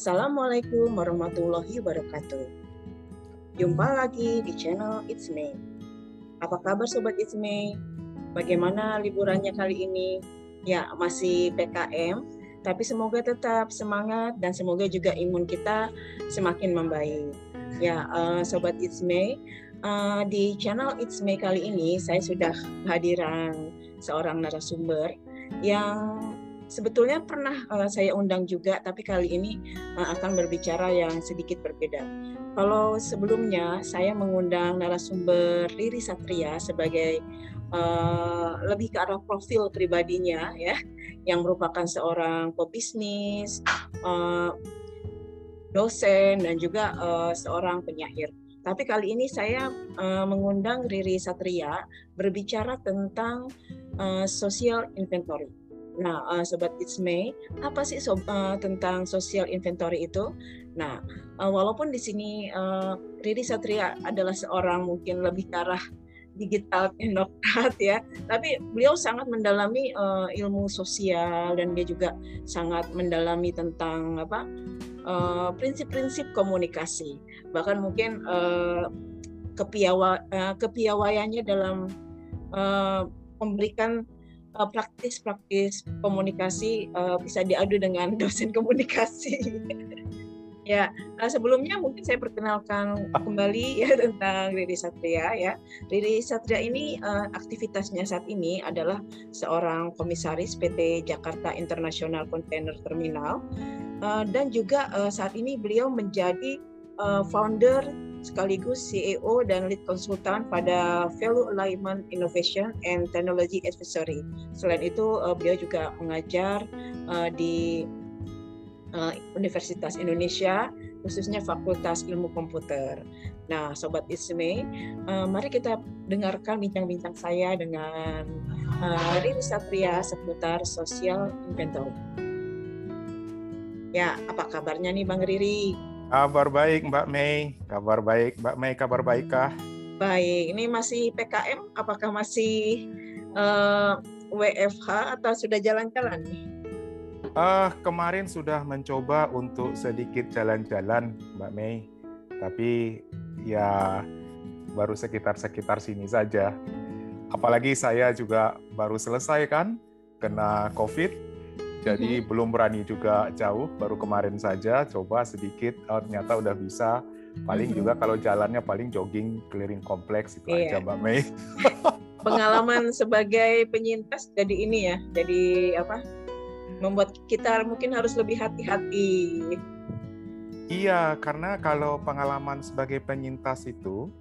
Assalamualaikum warahmatullahi wabarakatuh. Jumpa lagi di channel It's Me. Apa kabar Sobat It's Me? Bagaimana liburannya kali ini? Ya, masih PKM, tapi semoga tetap semangat dan semoga juga imun kita semakin membaik. Ya, uh, Sobat It's Me, uh, di channel It's Me kali ini saya sudah kehadiran seorang narasumber yang sebetulnya pernah uh, saya undang juga, tapi kali ini uh, akan berbicara yang sedikit berbeda. Kalau sebelumnya saya mengundang narasumber Riri Satria sebagai uh, lebih ke arah profil pribadinya ya, yang merupakan seorang pebisnis, uh, dosen dan juga uh, seorang penyair. Tapi kali ini saya uh, mengundang Riri Satria berbicara tentang uh, social inventory Nah, uh, sobat It's May, apa sih sob, uh, tentang social inventory itu? Nah, uh, walaupun di sini uh, Riri Satria adalah seorang mungkin lebih ke arah digital teknokrat ya, tapi beliau sangat mendalami uh, ilmu sosial dan dia juga sangat mendalami tentang apa prinsip-prinsip uh, komunikasi. Bahkan mungkin uh, kepiawa uh, kepiawaiannya dalam uh, memberikan praktis-praktis komunikasi uh, bisa diadu dengan dosen komunikasi. ya, uh, sebelumnya mungkin saya perkenalkan kembali ya tentang Riri Satria ya. Riri Satria ini uh, aktivitasnya saat ini adalah seorang komisaris PT Jakarta International Container Terminal uh, dan juga uh, saat ini beliau menjadi uh, founder sekaligus CEO dan lead konsultan pada Value Alignment Innovation and Technology Advisory. Selain itu, uh, beliau juga mengajar uh, di uh, Universitas Indonesia, khususnya Fakultas Ilmu Komputer. Nah, Sobat Isme, uh, mari kita dengarkan bincang-bincang saya dengan uh, Riri Satria seputar Social Inventory. Ya, apa kabarnya nih Bang Riri? Kabar baik Mbak Mei, kabar baik Mbak Mei, kabar baik kah? Baik, ini masih PKM, apakah masih uh, eh, WFH atau sudah jalan-jalan nih? Uh, kemarin sudah mencoba untuk sedikit jalan-jalan Mbak Mei, tapi ya baru sekitar-sekitar sini saja. Apalagi saya juga baru selesai kan kena COVID, jadi hmm. belum berani juga jauh, baru kemarin saja coba sedikit, oh, ternyata udah bisa. Paling hmm. juga kalau jalannya paling jogging keliling kompleks itu iya. aja Mbak Mei. Pengalaman sebagai penyintas jadi ini ya, jadi apa? Membuat kita mungkin harus lebih hati-hati. Iya, karena kalau pengalaman sebagai penyintas itu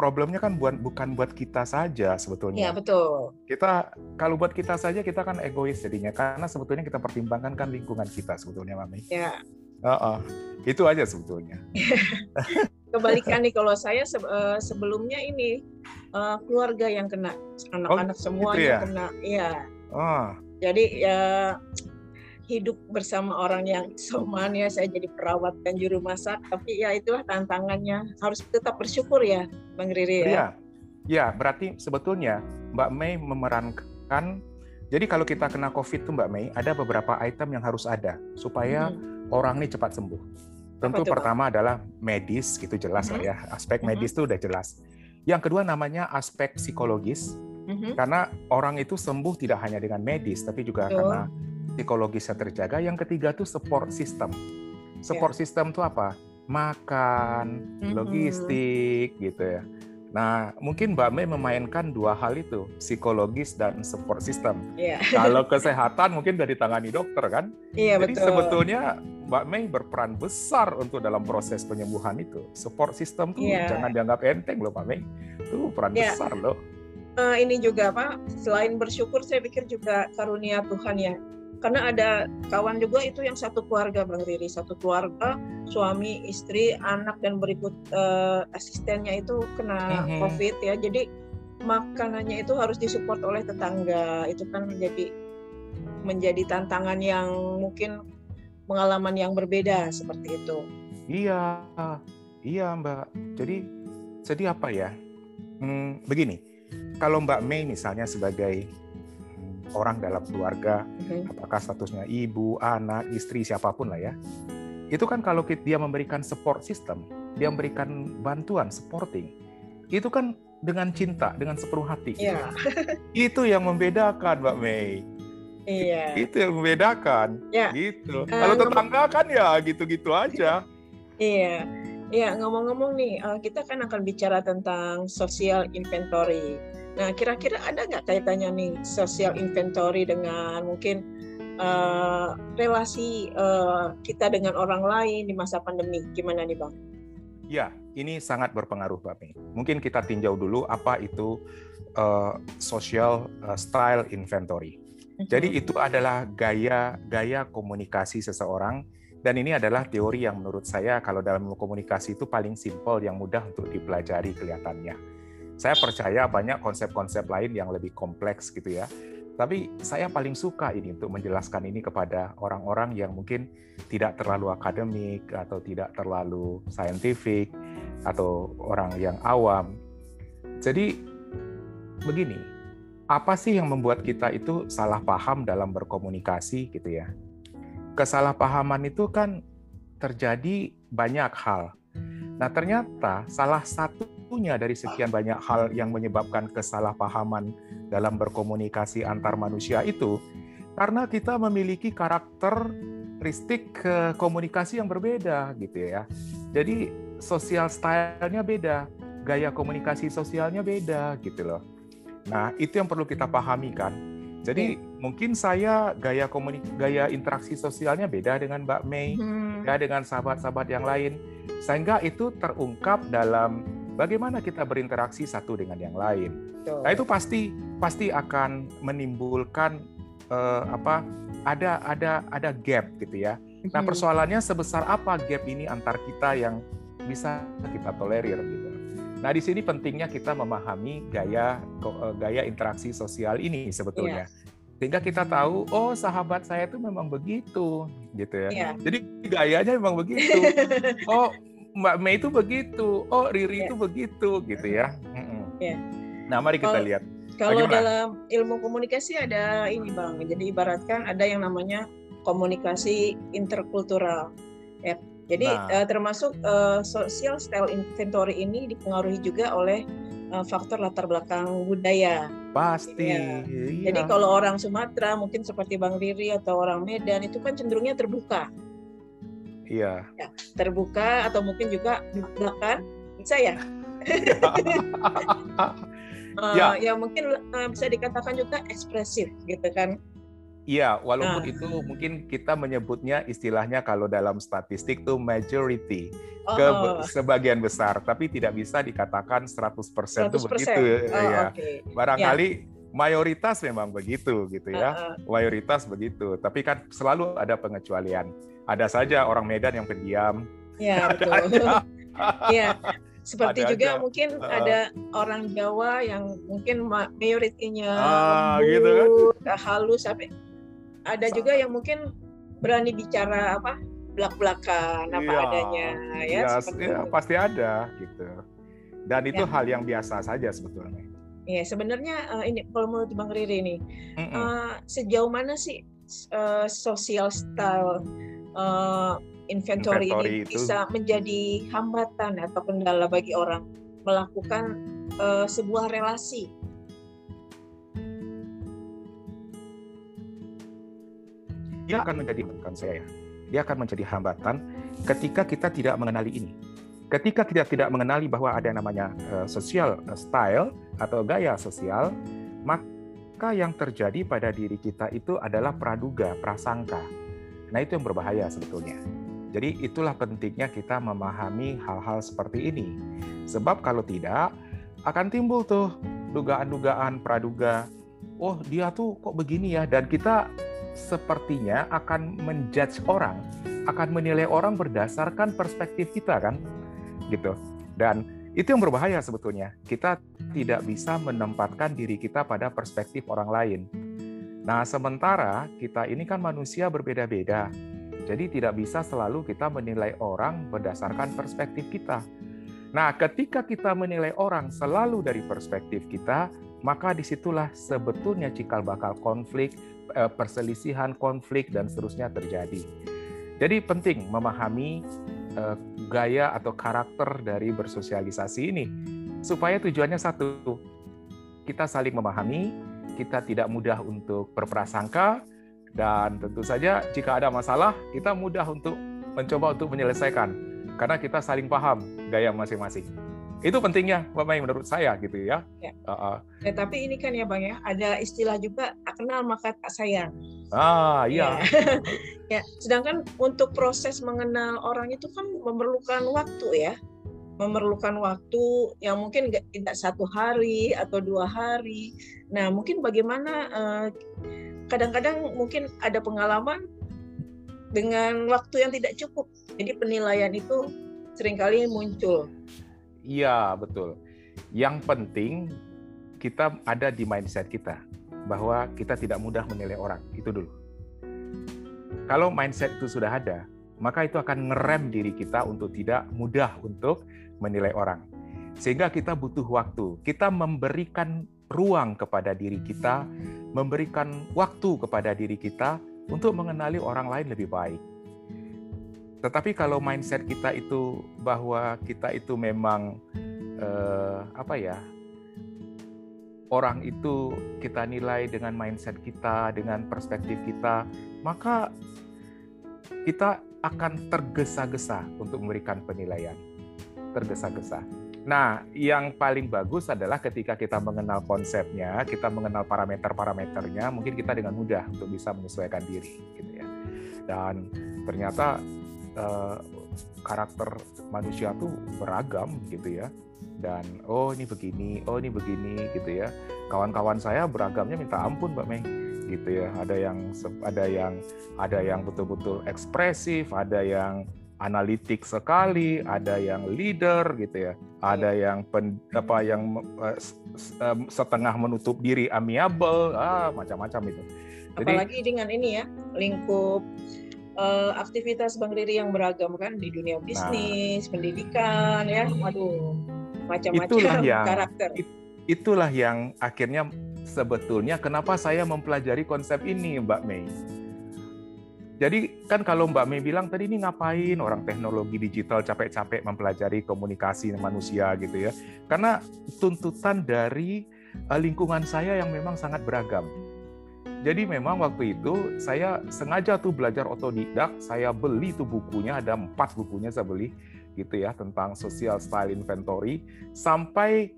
problemnya kan buat bukan buat kita saja sebetulnya. Iya betul. Kita kalau buat kita saja kita kan egois jadinya karena sebetulnya kita pertimbangkan kan lingkungan kita sebetulnya mami. Iya. Uh -uh. Itu aja sebetulnya. Kebalikan nih kalau saya eh, sebelumnya ini uh, keluarga yang kena anak-anak oh, semuanya gitu ya? kena. Iya. Oh. Jadi ya hidup bersama orang yang soman ya saya jadi perawat dan juru masak tapi ya itulah tantangannya harus tetap bersyukur ya Bang Riri ya. Iya. Ya, berarti sebetulnya Mbak Mei memerankan jadi kalau kita kena COVID tuh Mbak Mei ada beberapa item yang harus ada supaya hmm. orang ini cepat sembuh. Tentu pertama adalah medis gitu jelas hmm. lah ya. Aspek hmm. medis itu udah jelas. Yang kedua namanya aspek psikologis. Hmm. Karena orang itu sembuh tidak hanya dengan medis tapi juga Betul. karena psikologisnya terjaga. Yang ketiga tuh support system. Support yeah. system tuh apa? Makan, mm-hmm. logistik gitu ya. Nah, mungkin Mbak Mei memainkan dua hal itu, psikologis dan support system. Yeah. Kalau kesehatan mungkin dari tangani dokter kan? Iya, yeah, Jadi betul. sebetulnya Mbak Mei berperan besar untuk dalam proses penyembuhan itu. Support system tuh yeah. jangan dianggap enteng loh Mbak Mei. Itu peran yeah. besar loh. Uh, ini juga Pak, selain bersyukur saya pikir juga karunia Tuhan ya karena ada kawan juga itu yang satu keluarga Bang Riri. Satu keluarga suami istri anak dan berikut uh, asistennya itu kena mm-hmm. COVID ya. Jadi makanannya itu harus disupport oleh tetangga. Itu kan menjadi menjadi tantangan yang mungkin pengalaman yang berbeda seperti itu. Iya. Iya Mbak. Jadi jadi apa ya? Hmm, begini. Kalau Mbak Mei misalnya sebagai orang dalam keluarga, mm-hmm. apakah statusnya ibu, anak, istri, siapa pun lah ya. itu kan kalau dia memberikan support system, dia memberikan bantuan, supporting, itu kan dengan cinta, dengan sepenuh hati. Iya. itu yang membedakan, Mbak Mei. Iya. Itu yang membedakan. Ya. Gitu. Uh, Kalau tetangga kan ya gitu-gitu aja. iya. Iya, ngomong-ngomong nih, uh, kita kan akan bicara tentang social inventory. Nah, kira-kira ada nggak kaitannya nih social inventory dengan mungkin uh, relasi uh, kita dengan orang lain di masa pandemi? Gimana nih, Bang? Ya, ini sangat berpengaruh, Mei. Mungkin kita tinjau dulu apa itu uh, social uh, style inventory. Jadi itu adalah gaya gaya komunikasi seseorang dan ini adalah teori yang menurut saya kalau dalam komunikasi itu paling simpel yang mudah untuk dipelajari kelihatannya. Saya percaya banyak konsep-konsep lain yang lebih kompleks gitu ya. Tapi saya paling suka ini untuk menjelaskan ini kepada orang-orang yang mungkin tidak terlalu akademik atau tidak terlalu saintifik atau orang yang awam. Jadi begini, apa sih yang membuat kita itu salah paham dalam berkomunikasi gitu ya? Kesalahpahaman itu kan terjadi banyak hal. Nah, ternyata salah satunya dari sekian banyak hal yang menyebabkan kesalahpahaman dalam berkomunikasi antar manusia itu karena kita memiliki karakteristik komunikasi yang berbeda gitu ya. Jadi sosial style-nya beda, gaya komunikasi sosialnya beda gitu loh. Nah, itu yang perlu kita pahami kan. Jadi ya. mungkin saya gaya komunik gaya interaksi sosialnya beda dengan Mbak Mei, hmm. ya dengan sahabat-sahabat yang lain, sehingga itu terungkap dalam bagaimana kita berinteraksi satu dengan yang lain. Betul. Nah itu pasti pasti akan menimbulkan uh, apa? Ada ada ada gap gitu ya. Nah hmm. persoalannya sebesar apa gap ini antar kita yang bisa kita tolerir gitu. Nah, di sini pentingnya kita memahami gaya eh, gaya interaksi sosial ini sebetulnya. Yeah. Sehingga kita tahu, oh sahabat saya itu memang begitu, gitu ya. Yeah. Jadi gayanya memang begitu. oh Mbak Mei itu begitu, oh Riri yeah. itu begitu, gitu ya. Yeah. Nah, mari kita lihat. Kalau dalam ilmu komunikasi ada ini bang, jadi ibaratkan ada yang namanya komunikasi interkultural. Ya, jadi nah. uh, termasuk uh, social style inventory ini dipengaruhi juga oleh uh, faktor latar belakang budaya. Pasti. Ya. Iya. Jadi kalau orang Sumatera mungkin seperti Bang Riri atau orang Medan itu kan cenderungnya terbuka. Iya. Ya, terbuka atau mungkin juga belakang bisa ya. uh, ya. ya mungkin uh, bisa dikatakan juga ekspresif gitu kan Iya, walaupun nah. itu mungkin kita menyebutnya istilahnya kalau dalam statistik tuh majority oh. ke sebagian besar, tapi tidak bisa dikatakan 100%, 100%. itu begitu oh, ya. Okay. Barangkali ya. Mayoritas memang begitu gitu ya. Mayoritas begitu, tapi kan selalu ada pengecualian. Ada saja orang Medan yang pendiam. Iya, betul. Iya. Seperti ada juga aja. mungkin uh, ada orang Jawa yang mungkin mayoritinya ah, gitu kan? halus sampai ada juga yang mungkin berani bicara apa belak-belakan apa iya, adanya ya, ya, ya pasti ada gitu dan itu ya. hal yang biasa saja sebetulnya Iya sebenarnya uh, ini kalau menurut Bang Riri ini mm -mm. Uh, sejauh mana sih uh, social style uh, inventory, inventory ini itu. bisa menjadi hambatan atau kendala bagi orang melakukan uh, sebuah relasi dia akan menjadi bukan saya ya. Dia akan menjadi hambatan ketika kita tidak mengenali ini. Ketika kita tidak mengenali bahwa ada yang namanya uh, social style atau gaya sosial, maka yang terjadi pada diri kita itu adalah praduga, prasangka. Nah, itu yang berbahaya sebetulnya. Jadi itulah pentingnya kita memahami hal-hal seperti ini. Sebab kalau tidak akan timbul tuh dugaan-dugaan praduga. Oh, dia tuh kok begini ya dan kita sepertinya akan menjudge orang, akan menilai orang berdasarkan perspektif kita kan, gitu. Dan itu yang berbahaya sebetulnya. Kita tidak bisa menempatkan diri kita pada perspektif orang lain. Nah, sementara kita ini kan manusia berbeda-beda. Jadi tidak bisa selalu kita menilai orang berdasarkan perspektif kita. Nah, ketika kita menilai orang selalu dari perspektif kita, maka di situlah sebetulnya cikal bakal konflik, Eh, perselisihan, konflik dan seterusnya terjadi. Jadi penting memahami uh, gaya atau karakter dari bersosialisasi ini supaya tujuannya satu, kita saling memahami, kita tidak mudah untuk berprasangka, dan tentu saja jika ada masalah, kita mudah untuk mencoba untuk menyelesaikan, karena kita saling paham gaya masing-masing. Itu pentingnya, Mbak Mai, menurut saya gitu ya. Ya. Uh, uh. ya. Tapi ini kan ya Bang ya, ada istilah juga tak kenal maka tak sayang. Ah iya. Ya. ya. Sedangkan untuk proses mengenal orang itu kan memerlukan waktu ya memerlukan waktu yang mungkin tidak satu hari atau dua hari. Nah, mungkin bagaimana eh, kadang-kadang mungkin ada pengalaman dengan waktu yang tidak cukup. Jadi penilaian itu sering kali muncul. Iya, betul. Yang penting kita ada di mindset kita bahwa kita tidak mudah menilai orang. Itu dulu. Kalau mindset itu sudah ada, maka itu akan ngerem diri kita untuk tidak mudah untuk menilai orang. Sehingga kita butuh waktu. Kita memberikan ruang kepada diri kita, memberikan waktu kepada diri kita untuk mengenali orang lain lebih baik. Tetapi kalau mindset kita itu bahwa kita itu memang eh, apa ya? Orang itu kita nilai dengan mindset kita, dengan perspektif kita, maka kita akan tergesa-gesa untuk memberikan penilaian tergesa-gesa. Nah, yang paling bagus adalah ketika kita mengenal konsepnya, kita mengenal parameter-parameternya, mungkin kita dengan mudah untuk bisa menyesuaikan diri, gitu ya. Dan ternyata eh, karakter manusia tuh beragam, gitu ya. Dan oh ini begini, oh ini begini, gitu ya. Kawan-kawan saya beragamnya minta ampun, Mbak Mei, gitu ya. Ada yang ada yang ada yang betul-betul ekspresif, ada yang analitik sekali, ada yang leader gitu ya, ada iya. yang pen, apa yang uh, setengah menutup diri amiable, ah macam-macam itu. Jadi, Apalagi dengan ini ya lingkup uh, aktivitas Bang Riri yang beragam kan di dunia nah. bisnis, nah, pendidikan ya, waduh macam-macam karakter. It, itulah yang akhirnya sebetulnya kenapa saya mempelajari konsep ini Mbak Mei jadi kan kalau Mbak Mei bilang tadi ini ngapain orang teknologi digital capek-capek mempelajari komunikasi manusia gitu ya. Karena tuntutan dari eh, lingkungan saya yang memang sangat beragam. Jadi memang waktu itu saya sengaja tuh belajar otodidak, saya beli tuh bukunya, ada empat bukunya saya beli gitu ya tentang social style inventory sampai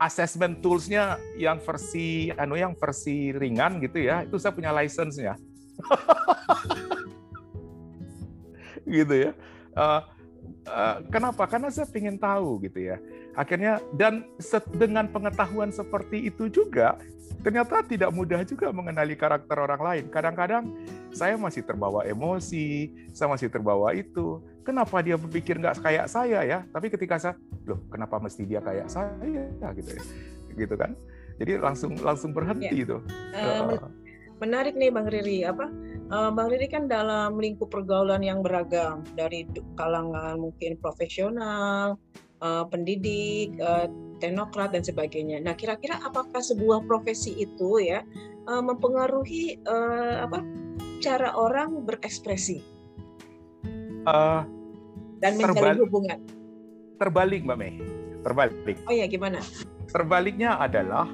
assessment toolsnya yang versi anu yang versi ringan gitu ya itu saya punya license-nya gitu ya. Uh, uh, kenapa? Karena saya ingin tahu gitu ya. Akhirnya dan dengan pengetahuan seperti itu juga ternyata tidak mudah juga mengenali karakter orang lain. Kadang-kadang saya masih terbawa emosi, saya masih terbawa itu. Kenapa dia berpikir nggak kayak saya ya? Tapi ketika saya, loh kenapa mesti dia kayak saya gitu ya, gitu kan? Jadi langsung langsung berhenti ya. itu. Uh, menarik nih Bang Riri apa uh, Bang Riri kan dalam lingkup pergaulan yang beragam dari kalangan mungkin profesional uh, pendidik uh, teknokrat dan sebagainya. Nah kira-kira apakah sebuah profesi itu ya uh, mempengaruhi uh, apa cara orang berekspresi? Uh, dan menjalin hubungan. terbalik Mbak Mei. Terbalik. Oh ya gimana? Terbaliknya adalah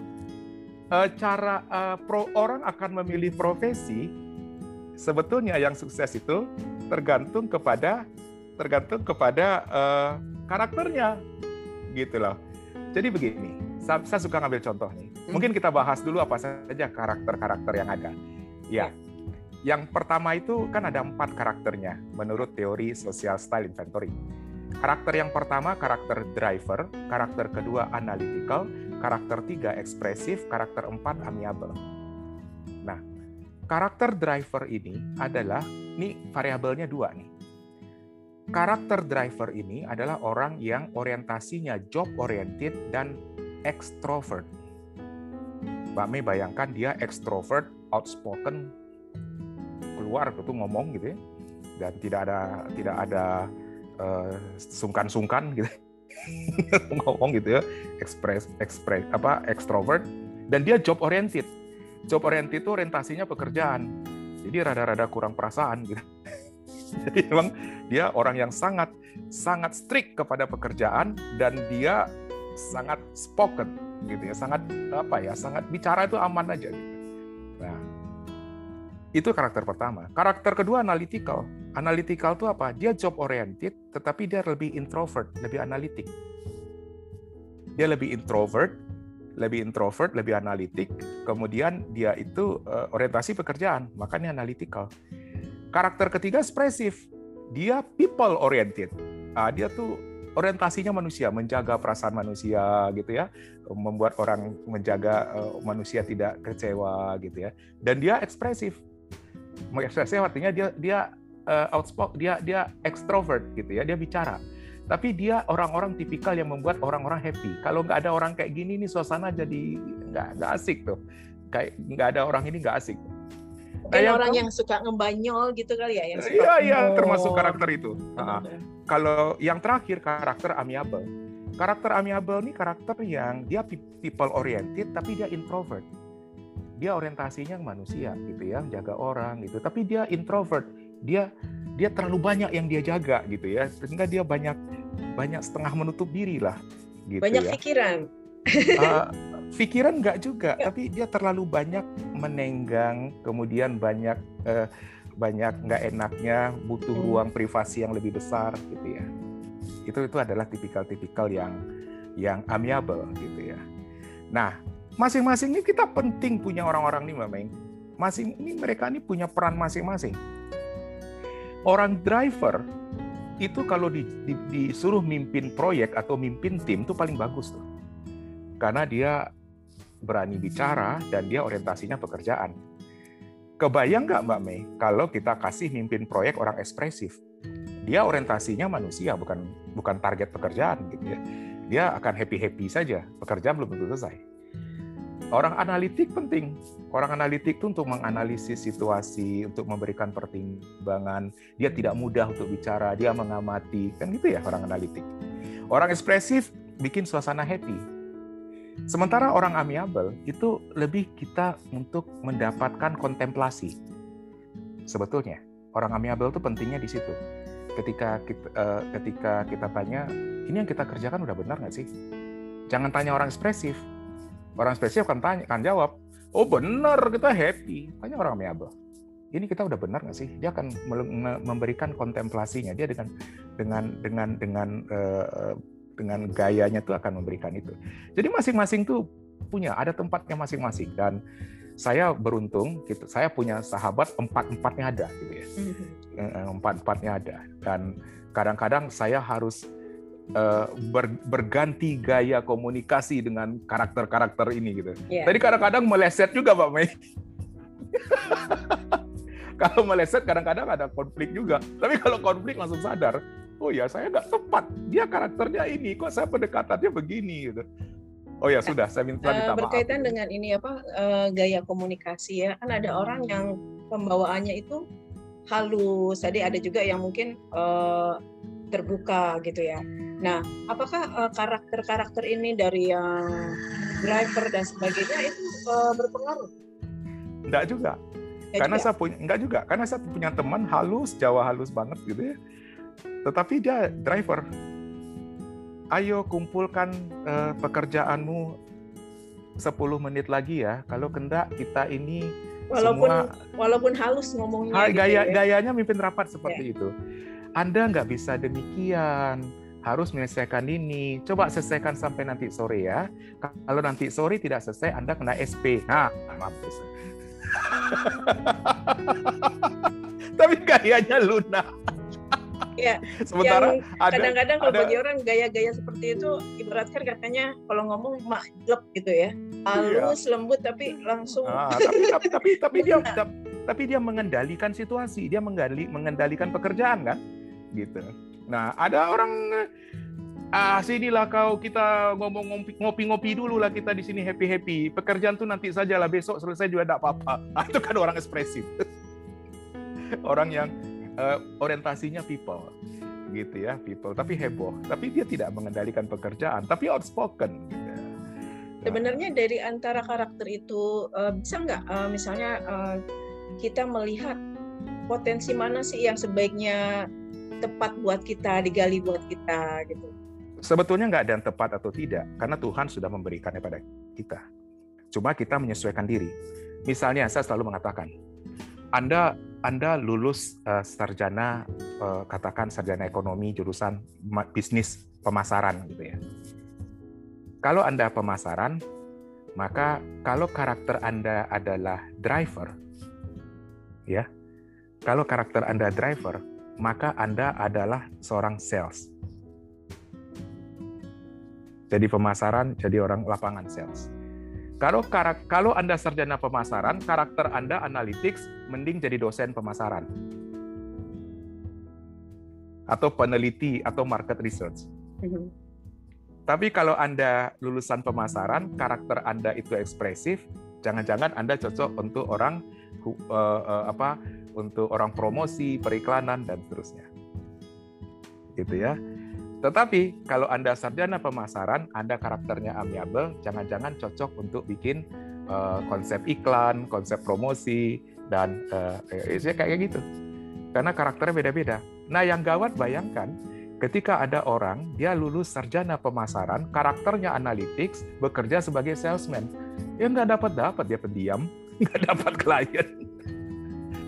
uh, cara uh, pro orang akan memilih profesi sebetulnya yang sukses itu tergantung kepada tergantung kepada uh, karakternya gitu loh. Jadi begini, saya, saya suka ngambil contoh nih. Hmm. Mungkin kita bahas dulu apa saja karakter-karakter yang ada. Ya, yang pertama itu kan ada empat karakternya menurut teori social style inventory. Karakter yang pertama karakter driver, karakter kedua analytical, karakter tiga ekspresif, karakter empat amiable. Nah, karakter driver ini adalah, ini variabelnya dua nih. Karakter driver ini adalah orang yang orientasinya job oriented dan extrovert. Mbak Mei bayangkan dia extrovert, outspoken, keluar itu ngomong gitu ya, dan tidak ada tidak ada uh, sungkan-sungkan gitu. Ngomong gitu ya ekspres ekspres apa ekstrovert dan dia job oriented job oriented itu orientasinya pekerjaan. Jadi rada-rada kurang perasaan gitu Jadi memang dia orang yang sangat sangat strict kepada pekerjaan dan dia sangat spoken gitu ya, sangat apa ya, sangat bicara itu aman aja gitu. Nah, itu karakter pertama. Karakter kedua analytical. Analytical itu apa? Dia job oriented, tetapi dia lebih introvert, lebih analitik. Dia lebih introvert, lebih introvert, lebih analitik. Kemudian dia itu uh, orientasi pekerjaan, makanya analytical. Karakter ketiga ekspresif. Dia people oriented. Nah, dia tuh orientasinya manusia, menjaga perasaan manusia gitu ya, membuat orang menjaga uh, manusia tidak kecewa gitu ya. Dan dia ekspresif. Ekspresif artinya dia dia uh, outspoken, dia dia extrovert gitu ya, dia bicara tapi dia orang-orang tipikal yang membuat orang-orang happy. Kalau nggak ada orang kayak gini nih suasana jadi nggak asik tuh. Kayak nggak ada orang ini nggak asik. Kayak orang yang suka ngebanyol gitu kali ya, yang suka Iya iya termasuk karakter itu. Nah, kalau yang terakhir karakter amiable. Karakter amiable ini karakter yang dia people oriented tapi dia introvert. Dia orientasinya manusia gitu ya, jaga orang gitu. Tapi dia introvert. Dia dia terlalu banyak yang dia jaga gitu ya sehingga dia banyak banyak setengah menutup diri lah gitu banyak ya. pikiran uh, pikiran enggak juga ya. tapi dia terlalu banyak menenggang kemudian banyak uh, banyak nggak enaknya butuh hmm. ruang privasi yang lebih besar gitu ya itu itu adalah tipikal-tipikal yang yang amiable gitu ya nah masing-masing ini kita penting punya orang-orang ini Mbak Meng masing ini mereka ini punya peran masing-masing orang driver itu kalau di, di, disuruh mimpin proyek atau mimpin tim itu paling bagus tuh. Karena dia berani bicara dan dia orientasinya pekerjaan. Kebayang nggak Mbak Mei kalau kita kasih mimpin proyek orang ekspresif? Dia orientasinya manusia bukan bukan target pekerjaan gitu ya. Dia akan happy-happy saja. Pekerjaan belum tentu selesai. Orang analitik penting. Orang analitik itu untuk menganalisis situasi, untuk memberikan pertimbangan. Dia tidak mudah untuk bicara, dia mengamati. Kan gitu ya orang analitik. Orang ekspresif bikin suasana happy. Sementara orang amiable itu lebih kita untuk mendapatkan kontemplasi. Sebetulnya orang amiable itu pentingnya di situ. Ketika kita, uh, ketika kita tanya, ini yang kita kerjakan udah benar nggak sih? Jangan tanya orang ekspresif, Orang spesial akan tanya, akan jawab, oh benar kita happy. Tanya orang amiable. Ini kita udah benar nggak sih? Dia akan memberikan kontemplasinya. Dia dengan dengan dengan dengan uh, dengan gayanya tuh akan memberikan itu. Jadi masing-masing tuh punya ada tempatnya masing-masing dan saya beruntung gitu saya punya sahabat empat empatnya ada gitu ya mm-hmm. empat empatnya ada dan kadang-kadang saya harus uh, ber, berganti gaya komunikasi dengan karakter-karakter ini gitu. Yeah. Tadi kadang-kadang meleset juga Pak Mei. kalau meleset kadang-kadang ada konflik juga. Tapi kalau konflik langsung sadar, oh ya saya nggak tepat. Dia karakternya ini, kok saya pendekatannya begini gitu. Oh ya sudah, saya minta, minta uh, berkaitan maaf. dengan ini apa uh, gaya komunikasi ya, kan ada orang yang pembawaannya itu halus. Tadi ada juga yang mungkin uh, terbuka gitu ya. Nah, apakah uh, karakter-karakter ini dari yang driver dan sebagainya itu uh, berpengaruh? Enggak juga. Ya karena juga? saya punya enggak juga, karena saya punya teman halus, Jawa halus banget gitu ya. Tetapi dia driver. Ayo kumpulkan uh, pekerjaanmu 10 menit lagi ya. Kalau kendak kita ini walaupun semua walaupun halus ngomongnya gitu gaya ya. gayanya mimpin rapat seperti ya. itu. Anda nggak bisa demikian harus menyelesaikan ini. Coba selesaikan sampai nanti sore ya. Kalau nanti sore tidak selesai, Anda kena SP. Nah, mampus. Tapi gayanya lunak. Ya, sementara kadang-kadang kalau bagi orang gaya-gaya seperti itu ibaratkan katanya kalau ngomong maklep gitu ya, halus iya. lembut tapi langsung. Ah, tapi, tapi tapi tapi dia tapi dia mengendalikan situasi, dia mengendali, mengendalikan pekerjaan kan, gitu. Nah, ada orang ah sinilah kau kita ngomong ngopi-ngopi dulu lah kita di sini happy-happy. Pekerjaan tuh nanti saja lah besok selesai juga tidak apa-apa. Ah, itu kan orang ekspresif. orang yang uh, orientasinya people gitu ya, people tapi heboh. Tapi dia tidak mengendalikan pekerjaan, tapi outspoken gitu. Nah. Sebenarnya dari antara karakter itu uh, bisa nggak uh, misalnya uh, kita melihat potensi mana sih yang sebaiknya tepat buat kita, digali buat kita gitu? Sebetulnya nggak ada yang tepat atau tidak, karena Tuhan sudah memberikannya pada kita. Cuma kita menyesuaikan diri. Misalnya saya selalu mengatakan, Anda Anda lulus uh, sarjana uh, katakan sarjana ekonomi jurusan bisnis pemasaran gitu ya. Kalau Anda pemasaran, maka kalau karakter Anda adalah driver ya. Kalau karakter Anda driver, maka Anda adalah seorang sales. Jadi pemasaran, jadi orang lapangan sales. Kalau kalau Anda sarjana pemasaran, karakter Anda analytics, mending jadi dosen pemasaran. Atau peneliti atau market research. Mm-hmm. Tapi kalau Anda lulusan pemasaran, karakter Anda itu ekspresif, jangan-jangan Anda cocok untuk orang uh, uh, apa untuk orang promosi, periklanan dan seterusnya. Gitu ya. Tetapi kalau Anda sarjana pemasaran, Anda karakternya amiable, jangan-jangan cocok untuk bikin uh, konsep iklan, konsep promosi, dan uh, ya kayak gitu. Karena karakternya beda-beda. Nah yang gawat bayangkan, ketika ada orang, dia lulus sarjana pemasaran, karakternya analytics, bekerja sebagai salesman. Ya nggak dapat-dapat, dia pendiam, nggak dapat klien.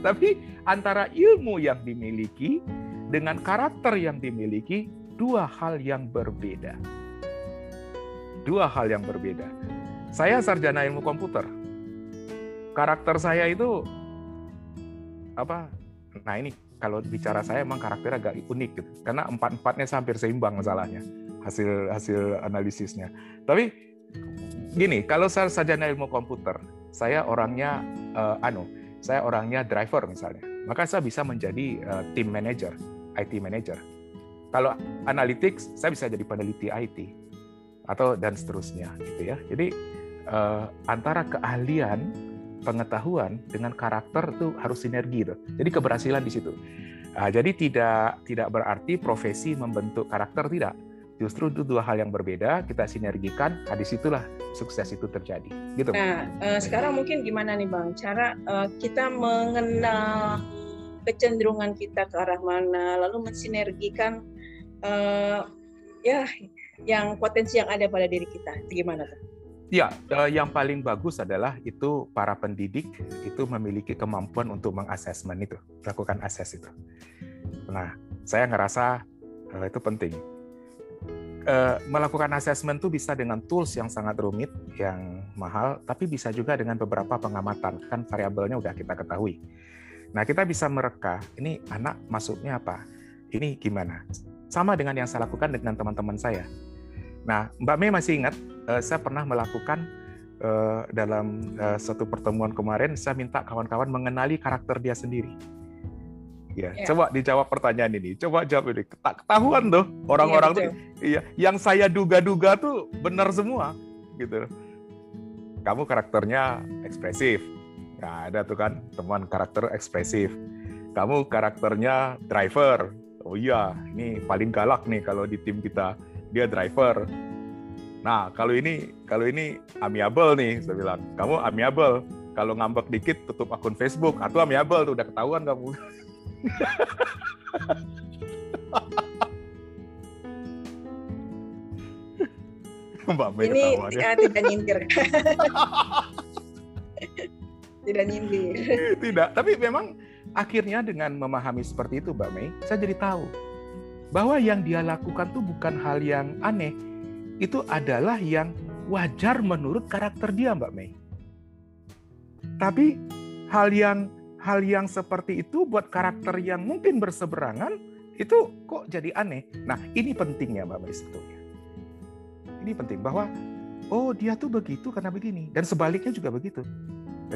Tapi antara ilmu yang dimiliki dengan karakter yang dimiliki dua hal yang berbeda. Dua hal yang berbeda. Saya sarjana ilmu komputer. Karakter saya itu apa? Nah ini kalau bicara saya emang karakter agak unik gitu. Karena empat-empatnya hampir seimbang masalahnya hasil hasil analisisnya. Tapi gini, kalau saya sarjana ilmu komputer, saya orangnya uh, anu, saya orangnya driver misalnya. Maka saya bisa menjadi uh, team manager, IT manager kalau analytics, saya bisa jadi peneliti IT atau dan seterusnya, gitu ya. Jadi uh, antara keahlian, pengetahuan dengan karakter itu harus sinergi, tuh. Jadi keberhasilan di situ. Uh, jadi tidak tidak berarti profesi membentuk karakter tidak. Justru itu dua hal yang berbeda, kita sinergikan, nah di situlah sukses itu terjadi. Gitu. Nah, uh, sekarang mungkin gimana nih Bang, cara uh, kita mengenal kecenderungan kita ke arah mana, lalu mensinergikan uh, ya yang potensi yang ada pada diri kita. Gimana tuh? Ya, uh, yang paling bagus adalah itu para pendidik itu memiliki kemampuan untuk mengasesmen itu, melakukan ases itu. Nah, saya ngerasa uh, itu penting. Uh, melakukan asesmen itu bisa dengan tools yang sangat rumit, yang mahal, tapi bisa juga dengan beberapa pengamatan. Kan variabelnya udah kita ketahui. Nah, kita bisa mereka, ini anak masuknya apa? Ini gimana? Sama dengan yang saya lakukan dengan teman-teman saya. Nah, Mbak Mei masih ingat, uh, saya pernah melakukan uh, dalam uh, satu pertemuan kemarin, saya minta kawan-kawan mengenali karakter dia sendiri. Ya, ya. coba dijawab pertanyaan ini. Coba jawab ini. Ketahuan tuh orang-orang ya, tuh, iya, yang saya duga-duga tuh benar semua, gitu. Kamu karakternya ekspresif. Nah, ada tuh kan teman karakter ekspresif. Kamu karakternya driver oh iya ini paling galak nih kalau di tim kita. Dia driver. Nah kalau ini kalau ini amiable nih saya bilang. Kamu amiable. Kalau ngambek dikit tutup akun Facebook. Atau amiable tuh udah ketahuan kamu. Mbak Mei ini ya. tidak nyindir. Tidak nyindir. Tidak tapi memang akhirnya dengan memahami seperti itu Mbak Mei, saya jadi tahu bahwa yang dia lakukan itu bukan hal yang aneh. Itu adalah yang wajar menurut karakter dia Mbak Mei. Tapi hal yang hal yang seperti itu buat karakter yang mungkin berseberangan itu kok jadi aneh. Nah, ini pentingnya Mbak Mei sebetulnya. Ini penting bahwa oh dia tuh begitu karena begini dan sebaliknya juga begitu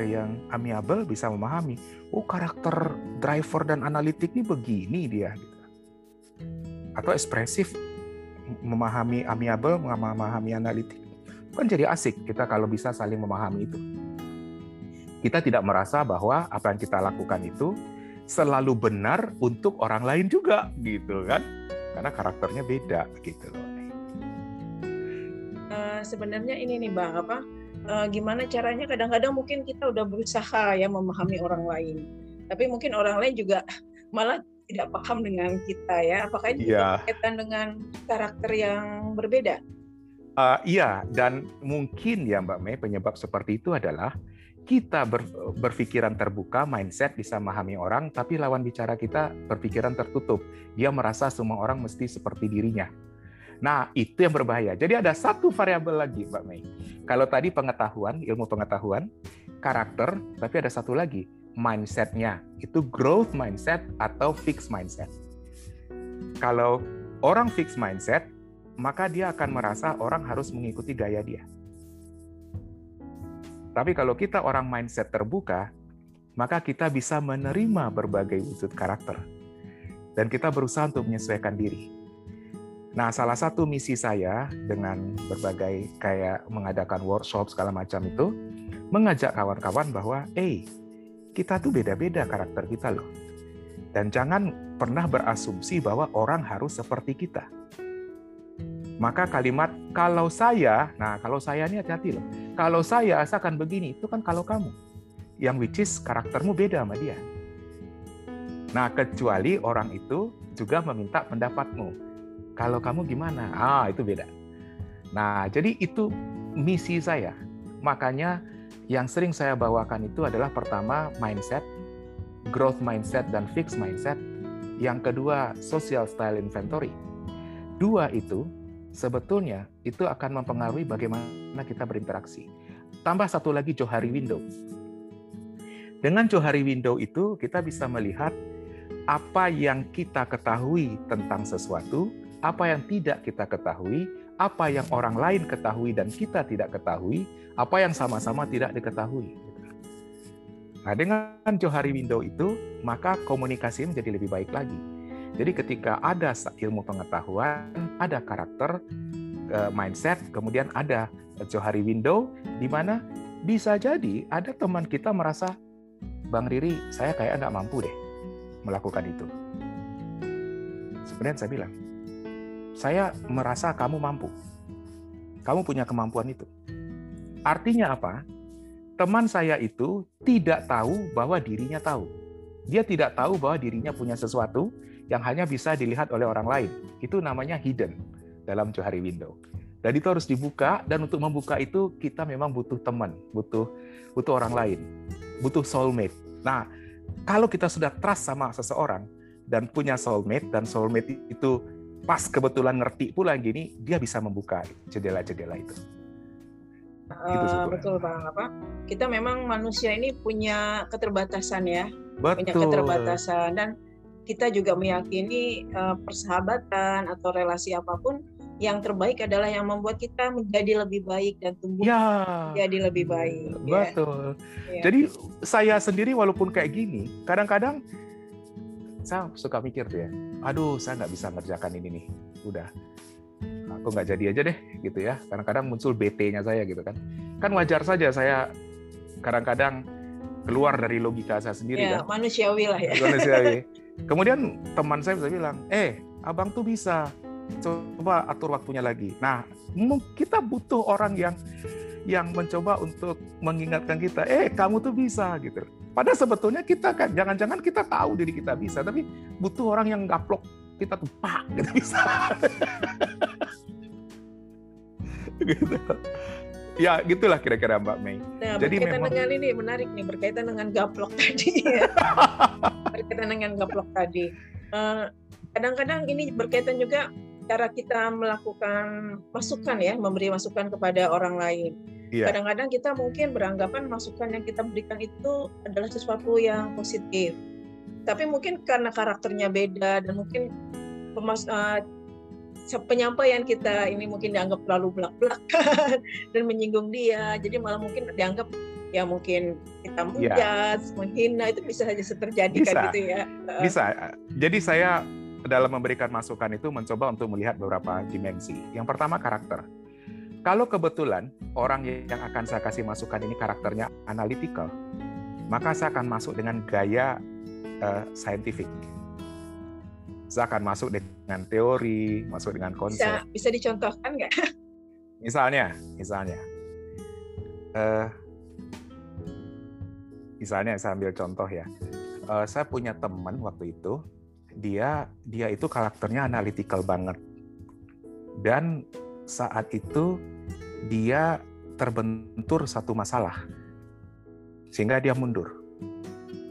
yang amiable bisa memahami, oh karakter driver dan analitik ini begini dia gitu. Atau ekspresif memahami amiable, memahami analitik. Kan jadi asik kita kalau bisa saling memahami itu. Kita tidak merasa bahwa apa yang kita lakukan itu selalu benar untuk orang lain juga gitu kan. Karena karakternya beda gitu loh. Uh, sebenarnya ini nih Bang apa? Uh, gimana caranya kadang-kadang mungkin kita udah berusaha ya memahami orang lain tapi mungkin orang lain juga malah tidak paham dengan kita ya. Apakah ini yeah. berkaitan dengan karakter yang berbeda? Uh, iya, dan mungkin ya Mbak Mei penyebab seperti itu adalah kita ber, berpikiran terbuka, mindset bisa memahami orang, tapi lawan bicara kita berpikiran tertutup. Dia merasa semua orang mesti seperti dirinya. Nah, itu yang berbahaya. Jadi ada satu variabel lagi, Mbak Mei. Kalau tadi pengetahuan, ilmu pengetahuan, karakter, tapi ada satu lagi, mindsetnya. Itu growth mindset atau fixed mindset. Kalau orang fixed mindset, maka dia akan merasa orang harus mengikuti gaya dia. Tapi kalau kita orang mindset terbuka, maka kita bisa menerima berbagai wujud karakter. Dan kita berusaha untuk menyesuaikan diri. Nah, salah satu misi saya dengan berbagai kayak mengadakan workshop segala macam itu, mengajak kawan-kawan bahwa, eh, kita tuh beda-beda karakter kita loh. Dan jangan pernah berasumsi bahwa orang harus seperti kita maka kalimat kalau saya, nah kalau saya ini hati-hati loh. Kalau saya asalkan begini, itu kan kalau kamu. Yang which is karaktermu beda sama dia. Nah, kecuali orang itu juga meminta pendapatmu. Kalau kamu gimana? Ah, itu beda. Nah, jadi itu misi saya. Makanya yang sering saya bawakan itu adalah pertama mindset, growth mindset dan fixed mindset. Yang kedua social style inventory. Dua itu sebetulnya itu akan mempengaruhi bagaimana kita berinteraksi. Tambah satu lagi Johari Window. Dengan Johari Window itu kita bisa melihat apa yang kita ketahui tentang sesuatu, apa yang tidak kita ketahui, apa yang orang lain ketahui dan kita tidak ketahui, apa yang sama-sama tidak diketahui. Nah, dengan Johari Window itu, maka komunikasi menjadi lebih baik lagi jadi ketika ada ilmu pengetahuan, ada karakter, mindset, kemudian ada Johari Window, di mana bisa jadi ada teman kita merasa, Bang Riri, saya kayak nggak mampu deh melakukan itu. Sebenarnya saya bilang, saya merasa kamu mampu. Kamu punya kemampuan itu. Artinya apa? Teman saya itu tidak tahu bahwa dirinya tahu. Dia tidak tahu bahwa dirinya punya sesuatu, yang hanya bisa dilihat oleh orang lain. Itu namanya hidden dalam Johari Window. Dan itu harus dibuka dan untuk membuka itu kita memang butuh teman, butuh butuh orang lain, butuh soulmate. Nah, kalau kita sudah trust sama seseorang dan punya soulmate dan soulmate itu pas kebetulan ngerti pula gini, dia bisa membuka jendela-jendela itu. Gitu, uh, betul bang apa kita memang manusia ini punya keterbatasan ya betul. punya keterbatasan dan kita juga meyakini uh, persahabatan atau relasi apa pun yang terbaik adalah yang membuat kita menjadi lebih baik dan tumbuh ya, jadi lebih baik. Ya. Betul. Ya. Jadi saya sendiri walaupun kayak gini, kadang-kadang saya suka mikir tuh ya, aduh saya nggak bisa ngerjakan ini nih, udah aku nggak jadi aja deh gitu ya. Kadang-kadang muncul BT-nya saya gitu kan. Kan wajar saja saya kadang-kadang keluar dari logika saya sendiri ya, kan. Manusiawi lah ya. Manusiawi. Kemudian teman saya bisa bilang, eh abang tuh bisa, coba atur waktunya lagi. Nah, kita butuh orang yang yang mencoba untuk mengingatkan kita, eh kamu tuh bisa gitu. Padahal sebetulnya kita kan, jangan-jangan kita tahu diri kita bisa, tapi butuh orang yang gaplok kita tuh pak gitu bisa. gitu ya gitulah kira-kira Mbak Mei. Nah, Jadi berkaitan memang... dengan ini menarik nih berkaitan dengan gaplok tadi ya. berkaitan dengan gaplok tadi. kadang eh, kadang-kadang ini berkaitan juga cara kita melakukan masukan ya, memberi masukan kepada orang lain. Iya. Kadang-kadang kita mungkin beranggapan masukan yang kita berikan itu adalah sesuatu yang positif. Tapi mungkin karena karakternya beda dan mungkin pemas uh, penyampaian kita ini mungkin dianggap terlalu belak-belakan dan menyinggung dia jadi malah mungkin dianggap ya mungkin kita iya. menjat, ya. menghina itu bisa saja terjadi kan gitu ya. Bisa. Jadi saya dalam memberikan masukan itu mencoba untuk melihat beberapa dimensi. Yang pertama karakter. Kalau kebetulan orang yang akan saya kasih masukan ini karakternya analytical, maka saya akan masuk dengan gaya uh, scientific saya akan masuk dengan teori, masuk dengan konsep. Bisa, bisa dicontohkan nggak? Misalnya, misalnya, uh, misalnya saya ambil contoh ya. uh, saya punya teman waktu itu, dia dia itu karakternya analytical banget. Dan saat itu dia terbentur satu masalah. Sehingga dia mundur.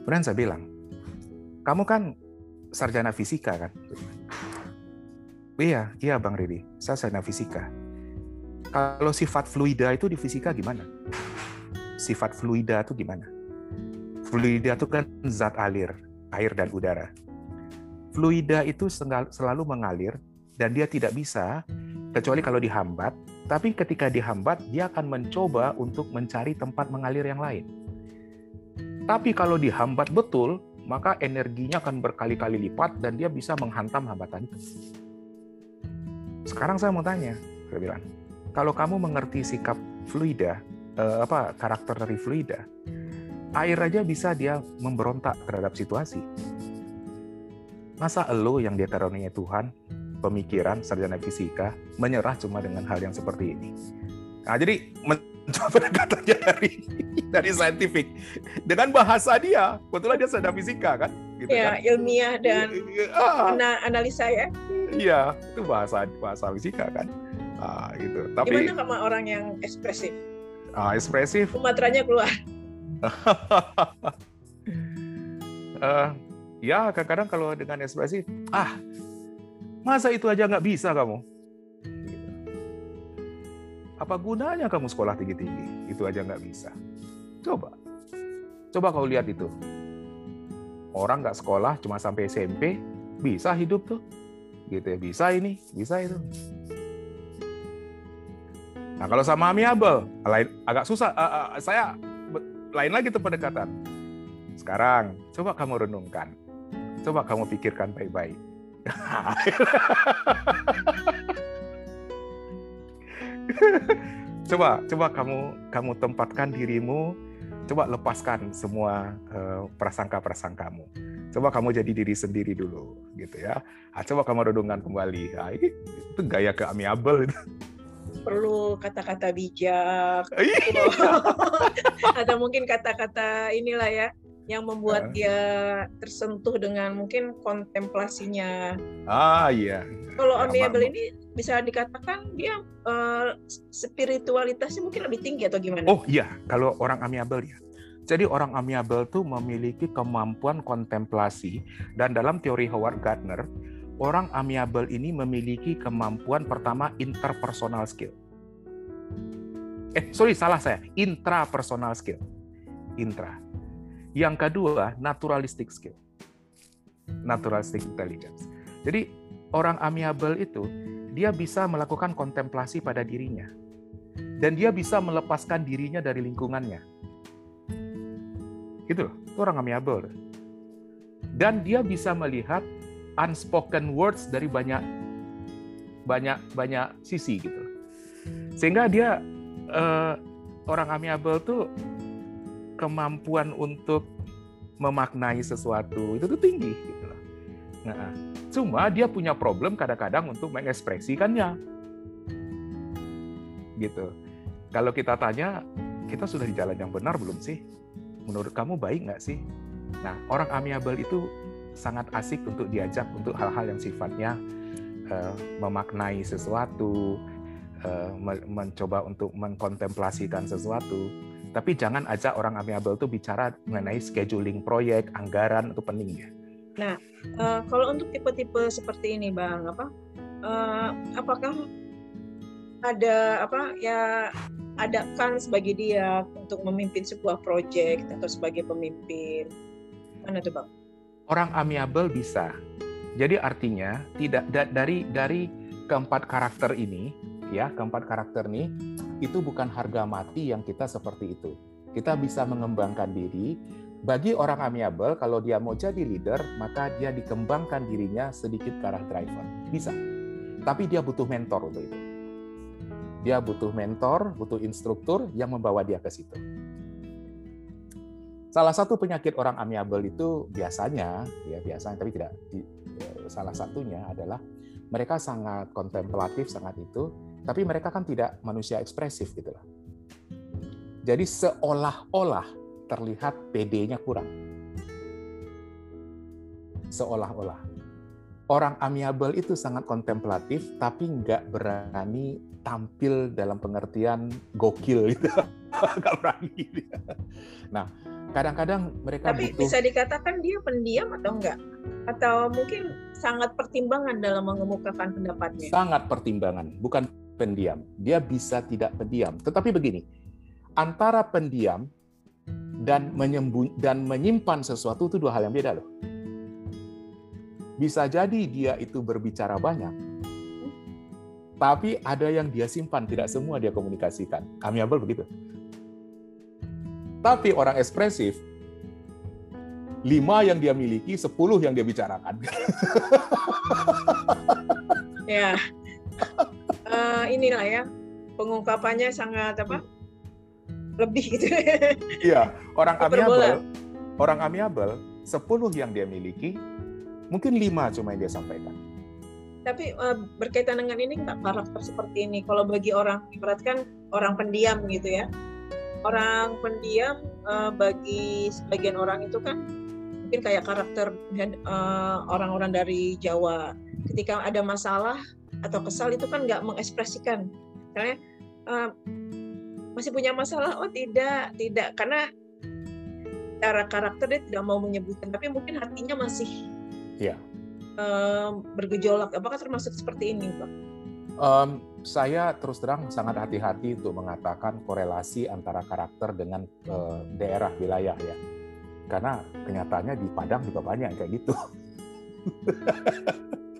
Kemudian saya bilang, kamu kan sarjana fisika kan? Iya, iya Bang Riri, saya sarjana fisika. Kalau sifat fluida itu di fisika gimana? Sifat fluida itu gimana? Fluida itu kan zat alir, air dan udara. Fluida itu selalu mengalir dan dia tidak bisa kecuali kalau dihambat, tapi ketika dihambat dia akan mencoba untuk mencari tempat mengalir yang lain. Tapi kalau dihambat betul, maka energinya akan berkali-kali lipat dan dia bisa menghantam hambatan itu. Sekarang saya mau tanya, saya bilang, kalau kamu mengerti sikap fluida, eh, apa karakter dari fluida, air aja bisa dia memberontak terhadap situasi. Masa elo yang dia karunia Tuhan, pemikiran, sarjana fisika, menyerah cuma dengan hal yang seperti ini. Nah, jadi mencoba pendekatannya dari dari saintifik dengan bahasa dia, kebetulan dia sarjana fisika kan, gitu ya, kan? ilmiah dan ah, analisa ya. Iya, itu bahasa bahasa fisika kan. Ah, gitu. Tapi gimana sama orang yang ekspresif? Ah, ekspresif. Sumateranya keluar. uh, ya, kadang-kadang kalau dengan ekspresif, ah, masa itu aja nggak bisa kamu? Apa gunanya kamu sekolah tinggi-tinggi? Itu aja nggak bisa. Coba. Coba kau lihat itu. Orang nggak sekolah cuma sampai SMP, bisa hidup tuh. Gitu ya, bisa ini, bisa itu. Nah, kalau sama amiable, lain agak susah. Uh, uh, saya lain lagi tuh pendekatan. Sekarang, coba kamu renungkan. Coba kamu pikirkan baik-baik. coba, coba kamu kamu tempatkan dirimu. Coba lepaskan semua uh, prasangka-prasangkamu. Coba kamu jadi diri sendiri dulu, gitu ya. Nah, coba kamu renungkan kembali. Nah, ini itu gaya ke amiable itu perlu kata-kata bijak iya. atau mungkin kata-kata inilah ya yang membuat dia tersentuh dengan mungkin kontemplasinya. Ah iya. Kalau ya, amiable ini bisa dikatakan dia uh, spiritualitasnya mungkin lebih tinggi atau gimana? Oh iya, kalau orang amiable ya. Jadi orang amiable tuh memiliki kemampuan kontemplasi dan dalam teori Howard Gardner orang amiable ini memiliki kemampuan pertama interpersonal skill. Eh, sorry, salah saya. Intrapersonal skill. Intra. Yang kedua, naturalistic skill. Naturalistic intelligence. Jadi, orang amiable itu, dia bisa melakukan kontemplasi pada dirinya. Dan dia bisa melepaskan dirinya dari lingkungannya. Gitu loh, itu orang amiable. Dan dia bisa melihat unspoken words dari banyak banyak banyak sisi gitu. Sehingga dia uh, orang amiable tuh kemampuan untuk memaknai sesuatu itu tuh tinggi gitu loh. Nah, cuma dia punya problem kadang-kadang untuk mengekspresikannya. Gitu. Kalau kita tanya, kita sudah di jalan yang benar belum sih? Menurut kamu baik nggak sih? Nah, orang amiable itu sangat asik untuk diajak untuk hal-hal yang sifatnya uh, memaknai sesuatu, uh, mencoba untuk mengkontemplasikan sesuatu. Tapi jangan ajak orang amiable itu bicara mengenai scheduling proyek, anggaran itu penting ya. Nah, uh, kalau untuk tipe-tipe seperti ini, bang, apa? Uh, apakah ada apa ya ada kan sebagai dia untuk memimpin sebuah proyek atau sebagai pemimpin mana tuh bang? orang amiable bisa. Jadi artinya tidak dari dari keempat karakter ini, ya keempat karakter ini itu bukan harga mati yang kita seperti itu. Kita bisa mengembangkan diri. Bagi orang amiable, kalau dia mau jadi leader, maka dia dikembangkan dirinya sedikit ke arah driver. Bisa. Tapi dia butuh mentor untuk itu. Dia butuh mentor, butuh instruktur yang membawa dia ke situ. Salah satu penyakit orang amiable itu biasanya, ya biasanya, tapi tidak ya, salah satunya adalah mereka sangat kontemplatif, sangat itu, tapi mereka kan tidak manusia ekspresif gitu lah. Jadi seolah-olah terlihat PD-nya kurang. seolah-olah. Orang amiable itu sangat kontemplatif, tapi nggak berani tampil dalam pengertian gokil gitu. nggak berani. Nah, kadang-kadang mereka Tapi butuh... bisa dikatakan dia pendiam atau enggak? Atau mungkin sangat pertimbangan dalam mengemukakan pendapatnya? Sangat pertimbangan, bukan pendiam. Dia bisa tidak pendiam. Tetapi begini, antara pendiam dan menyembun dan menyimpan sesuatu itu dua hal yang beda loh. Bisa jadi dia itu berbicara banyak, tapi ada yang dia simpan, tidak semua dia komunikasikan. Amiable begitu. Tapi orang ekspresif, lima yang dia miliki, sepuluh yang dia bicarakan. ya, uh, inilah ya pengungkapannya sangat apa? Lebih gitu. Iya, orang amiable, orang amiable, sepuluh yang dia miliki, mungkin lima cuma yang dia sampaikan. Tapi uh, berkaitan dengan ini nggak karakter seperti ini. Kalau bagi orang ibaratkan orang pendiam gitu ya, orang pendiam uh, bagi sebagian orang itu kan mungkin kayak karakter uh, orang-orang dari Jawa ketika ada masalah atau kesal itu kan nggak mengekspresikan. Karena uh, masih punya masalah? Oh tidak tidak. Karena cara karakter dia tidak mau menyebutkan tapi mungkin hatinya masih ya. uh, bergejolak. Apakah termasuk seperti ini pak? Um, saya terus terang sangat hati-hati untuk mengatakan korelasi antara karakter dengan uh, daerah wilayah ya, karena kenyataannya di Padang juga banyak kayak gitu,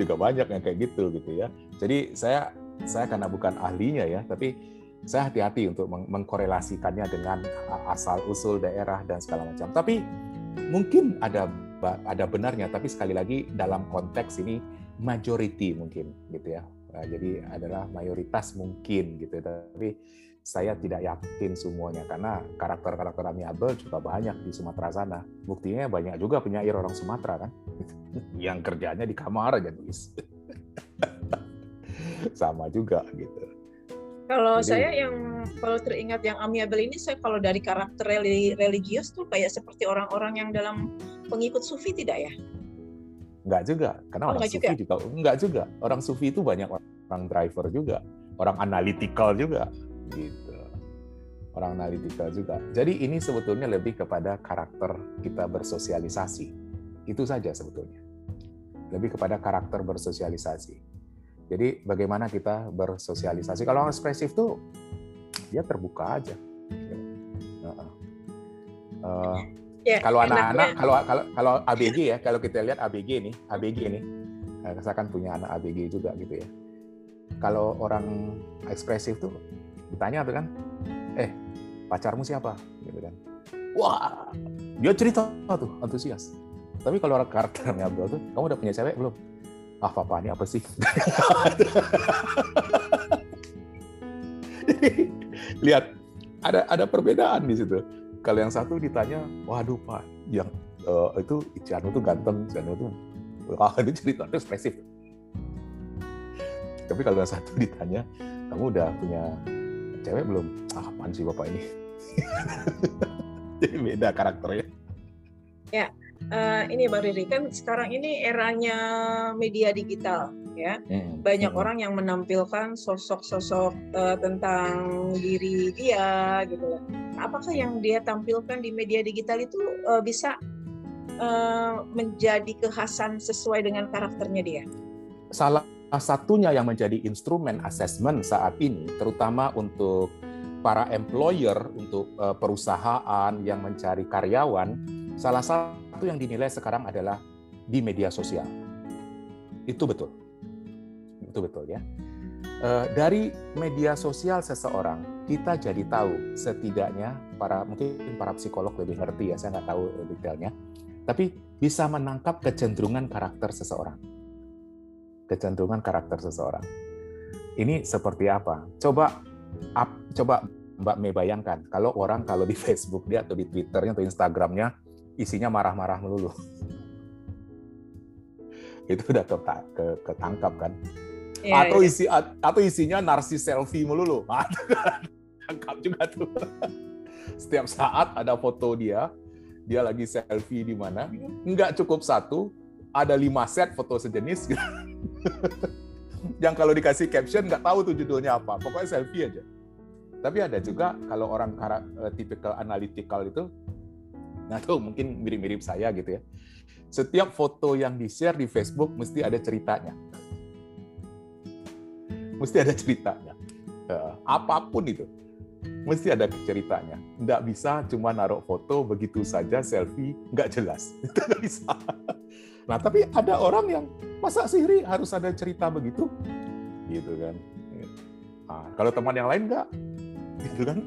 juga banyak yang kayak gitu gitu ya. Jadi saya saya karena bukan ahlinya ya, tapi saya hati-hati untuk meng mengkorelasikannya dengan asal usul daerah dan segala macam. Tapi mungkin ada ada benarnya, tapi sekali lagi dalam konteks ini majority mungkin gitu ya. Nah, jadi adalah mayoritas mungkin gitu tapi saya tidak yakin semuanya karena karakter-karakter amiable juga banyak di Sumatera sana. Buktinya banyak juga penyair orang Sumatera kan yang kerjanya di kamar aja nulis. Sama juga gitu. Kalau Jadi, saya yang kalau teringat yang amiable ini saya kalau dari karakter religius tuh kayak seperti orang-orang yang dalam pengikut sufi tidak ya? Enggak juga, karena oh, orang sufi juga. juga enggak juga. Orang sufi itu banyak orang driver juga, orang analytical juga gitu. Orang analytical juga. Jadi ini sebetulnya lebih kepada karakter kita bersosialisasi. Itu saja sebetulnya. Lebih kepada karakter bersosialisasi. Jadi bagaimana kita bersosialisasi. Kalau orang ekspresif tuh dia terbuka aja. Uh, uh, Ya, kalau anak-anak, kalau kalau kalau ABG ya, kalau kita lihat ABG nih, ABG nih, nah, saya kan punya anak ABG juga gitu ya. Kalau orang ekspresif tuh ditanya tuh kan, eh pacarmu siapa? Gitu kan. Wah, dia cerita tuh antusias. Tapi kalau orang karakternya Abdul tuh, kamu udah punya cewek belum? Ah, papa ini apa sih? lihat ada ada perbedaan di situ kalau yang satu ditanya, waduh Pak, yang uh, itu Ciano tuh ganteng, Ciano tuh wah itu cerita ekspresif. Tapi kalau yang satu ditanya, kamu udah punya cewek belum? Ah, apaan sih Bapak ini? Jadi beda karakternya. Ya, uh, ini Mbak Riri kan sekarang ini eranya media digital ya hmm. banyak hmm. orang yang menampilkan sosok-sosok uh, tentang diri dia gitu apakah yang dia tampilkan di media digital itu uh, bisa uh, menjadi kekhasan sesuai dengan karakternya dia salah satunya yang menjadi instrumen asesmen saat ini terutama untuk para employer untuk uh, perusahaan yang mencari karyawan salah satu yang dinilai sekarang adalah di media sosial. Itu betul. Itu betul ya. Eh, dari media sosial seseorang kita jadi tahu setidaknya para mungkin para psikolog lebih ngerti ya saya nggak tahu detailnya tapi bisa menangkap kecenderungan karakter seseorang kecenderungan karakter seseorang. Ini seperti apa? Coba up, coba Mbak Mei bayangkan kalau orang kalau di Facebook dia atau di Twitternya atau Instagramnya isinya marah-marah melulu. Itu udah ketangkap kan? Ya, atau isi atau isinya narsis selfie melulu. Tangkap juga tuh. Setiap saat ada foto dia dia lagi selfie di mana. Nggak cukup satu, ada lima set foto sejenis. yang kalau dikasih caption nggak tahu tuh judulnya apa. Pokoknya selfie aja. Tapi ada juga kalau orang uh, typical analytical itu, nah tuh mungkin mirip-mirip saya gitu ya. Setiap foto yang di-share di Facebook mesti ada ceritanya. Mesti ada ceritanya. Uh, apa pun itu mesti ada ceritanya. Nggak bisa cuma naruh foto begitu saja selfie nggak jelas. Itu nggak bisa. Nah tapi ada orang yang masa sihri harus ada cerita begitu, gitu kan? Nah, kalau teman yang lain nggak, gitu kan?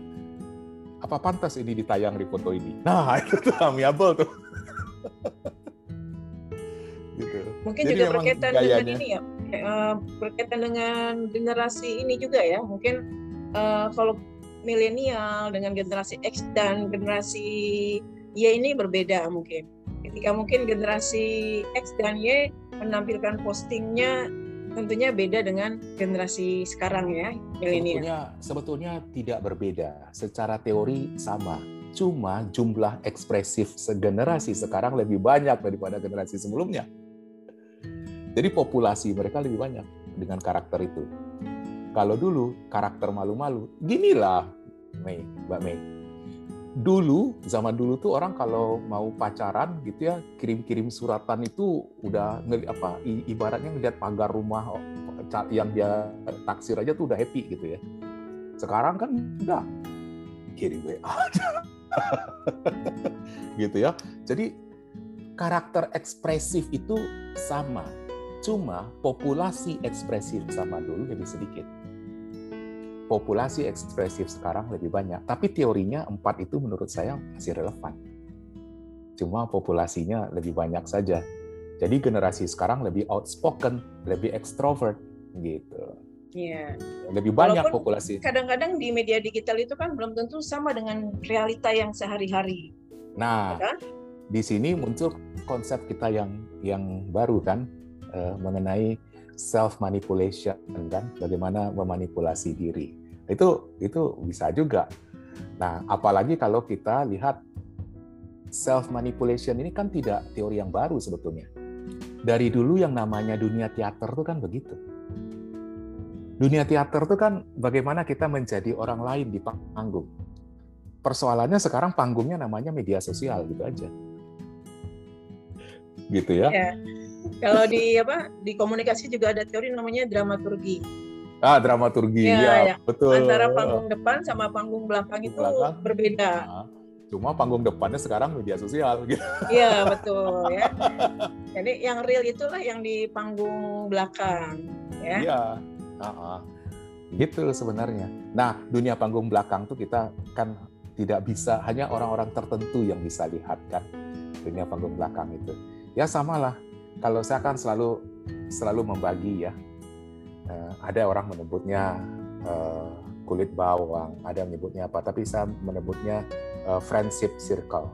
Apa pantas ini ditayang di foto ini? Nah itu tuh amiable tuh. gitu. Mungkin Jadi juga berkaitan dengan ini ya, eh, berkaitan dengan generasi ini juga ya. Mungkin uh, kalau milenial dengan generasi X dan generasi Y ini berbeda mungkin. Ketika mungkin generasi X dan Y menampilkan postingnya tentunya beda dengan generasi sekarang ya milenial. Sebetulnya, sebetulnya tidak berbeda. Secara teori sama. Cuma jumlah ekspresif segenerasi sekarang lebih banyak daripada generasi sebelumnya. Jadi populasi mereka lebih banyak dengan karakter itu. Kalau dulu karakter malu-malu, ginilah Mei, Mbak Mei. Dulu, zaman dulu tuh orang kalau mau pacaran gitu ya, kirim-kirim suratan itu udah apa ibaratnya ngeliat pagar rumah yang dia taksir aja tuh udah happy gitu ya. Sekarang kan enggak. Kirim WA aja. gitu ya. Jadi karakter ekspresif itu sama. Cuma populasi ekspresif sama dulu lebih sedikit populasi ekspresif sekarang lebih banyak. Tapi teorinya empat itu menurut saya masih relevan. Cuma populasinya lebih banyak saja. Jadi generasi sekarang lebih outspoken, lebih extrovert gitu. Iya. Lebih banyak Walaupun populasi. Kadang-kadang di media digital itu kan belum tentu sama dengan realita yang sehari-hari. Nah, ya kan? di sini muncul konsep kita yang yang baru kan uh, mengenai self manipulation kan bagaimana memanipulasi diri itu itu bisa juga. Nah apalagi kalau kita lihat self manipulation ini kan tidak teori yang baru sebetulnya. Dari dulu yang namanya dunia teater itu kan begitu. Dunia teater itu kan bagaimana kita menjadi orang lain di panggung. Persoalannya sekarang panggungnya namanya media sosial gitu aja. Gitu ya, ya kalau di apa di komunikasi juga ada teori namanya dramaturgi. Ah, dramaturgi. Ya, ya, ya. betul. Antara panggung depan sama panggung belakang itu belakang. berbeda. Nah, cuma panggung depannya sekarang media sosial gitu. Iya, betul ya. Jadi yang real itulah yang di panggung belakang, ya. Iya. Uh -uh. Gitu sebenarnya. Nah, dunia panggung belakang tuh kita kan tidak bisa hanya orang-orang tertentu yang bisa lihat kan dunia panggung belakang itu. Ya samalah kalau saya kan selalu selalu membagi ya. Uh, ada orang menyebutnya uh, kulit bawang, ada yang menyebutnya apa, tapi saya menyebutnya uh, friendship circle.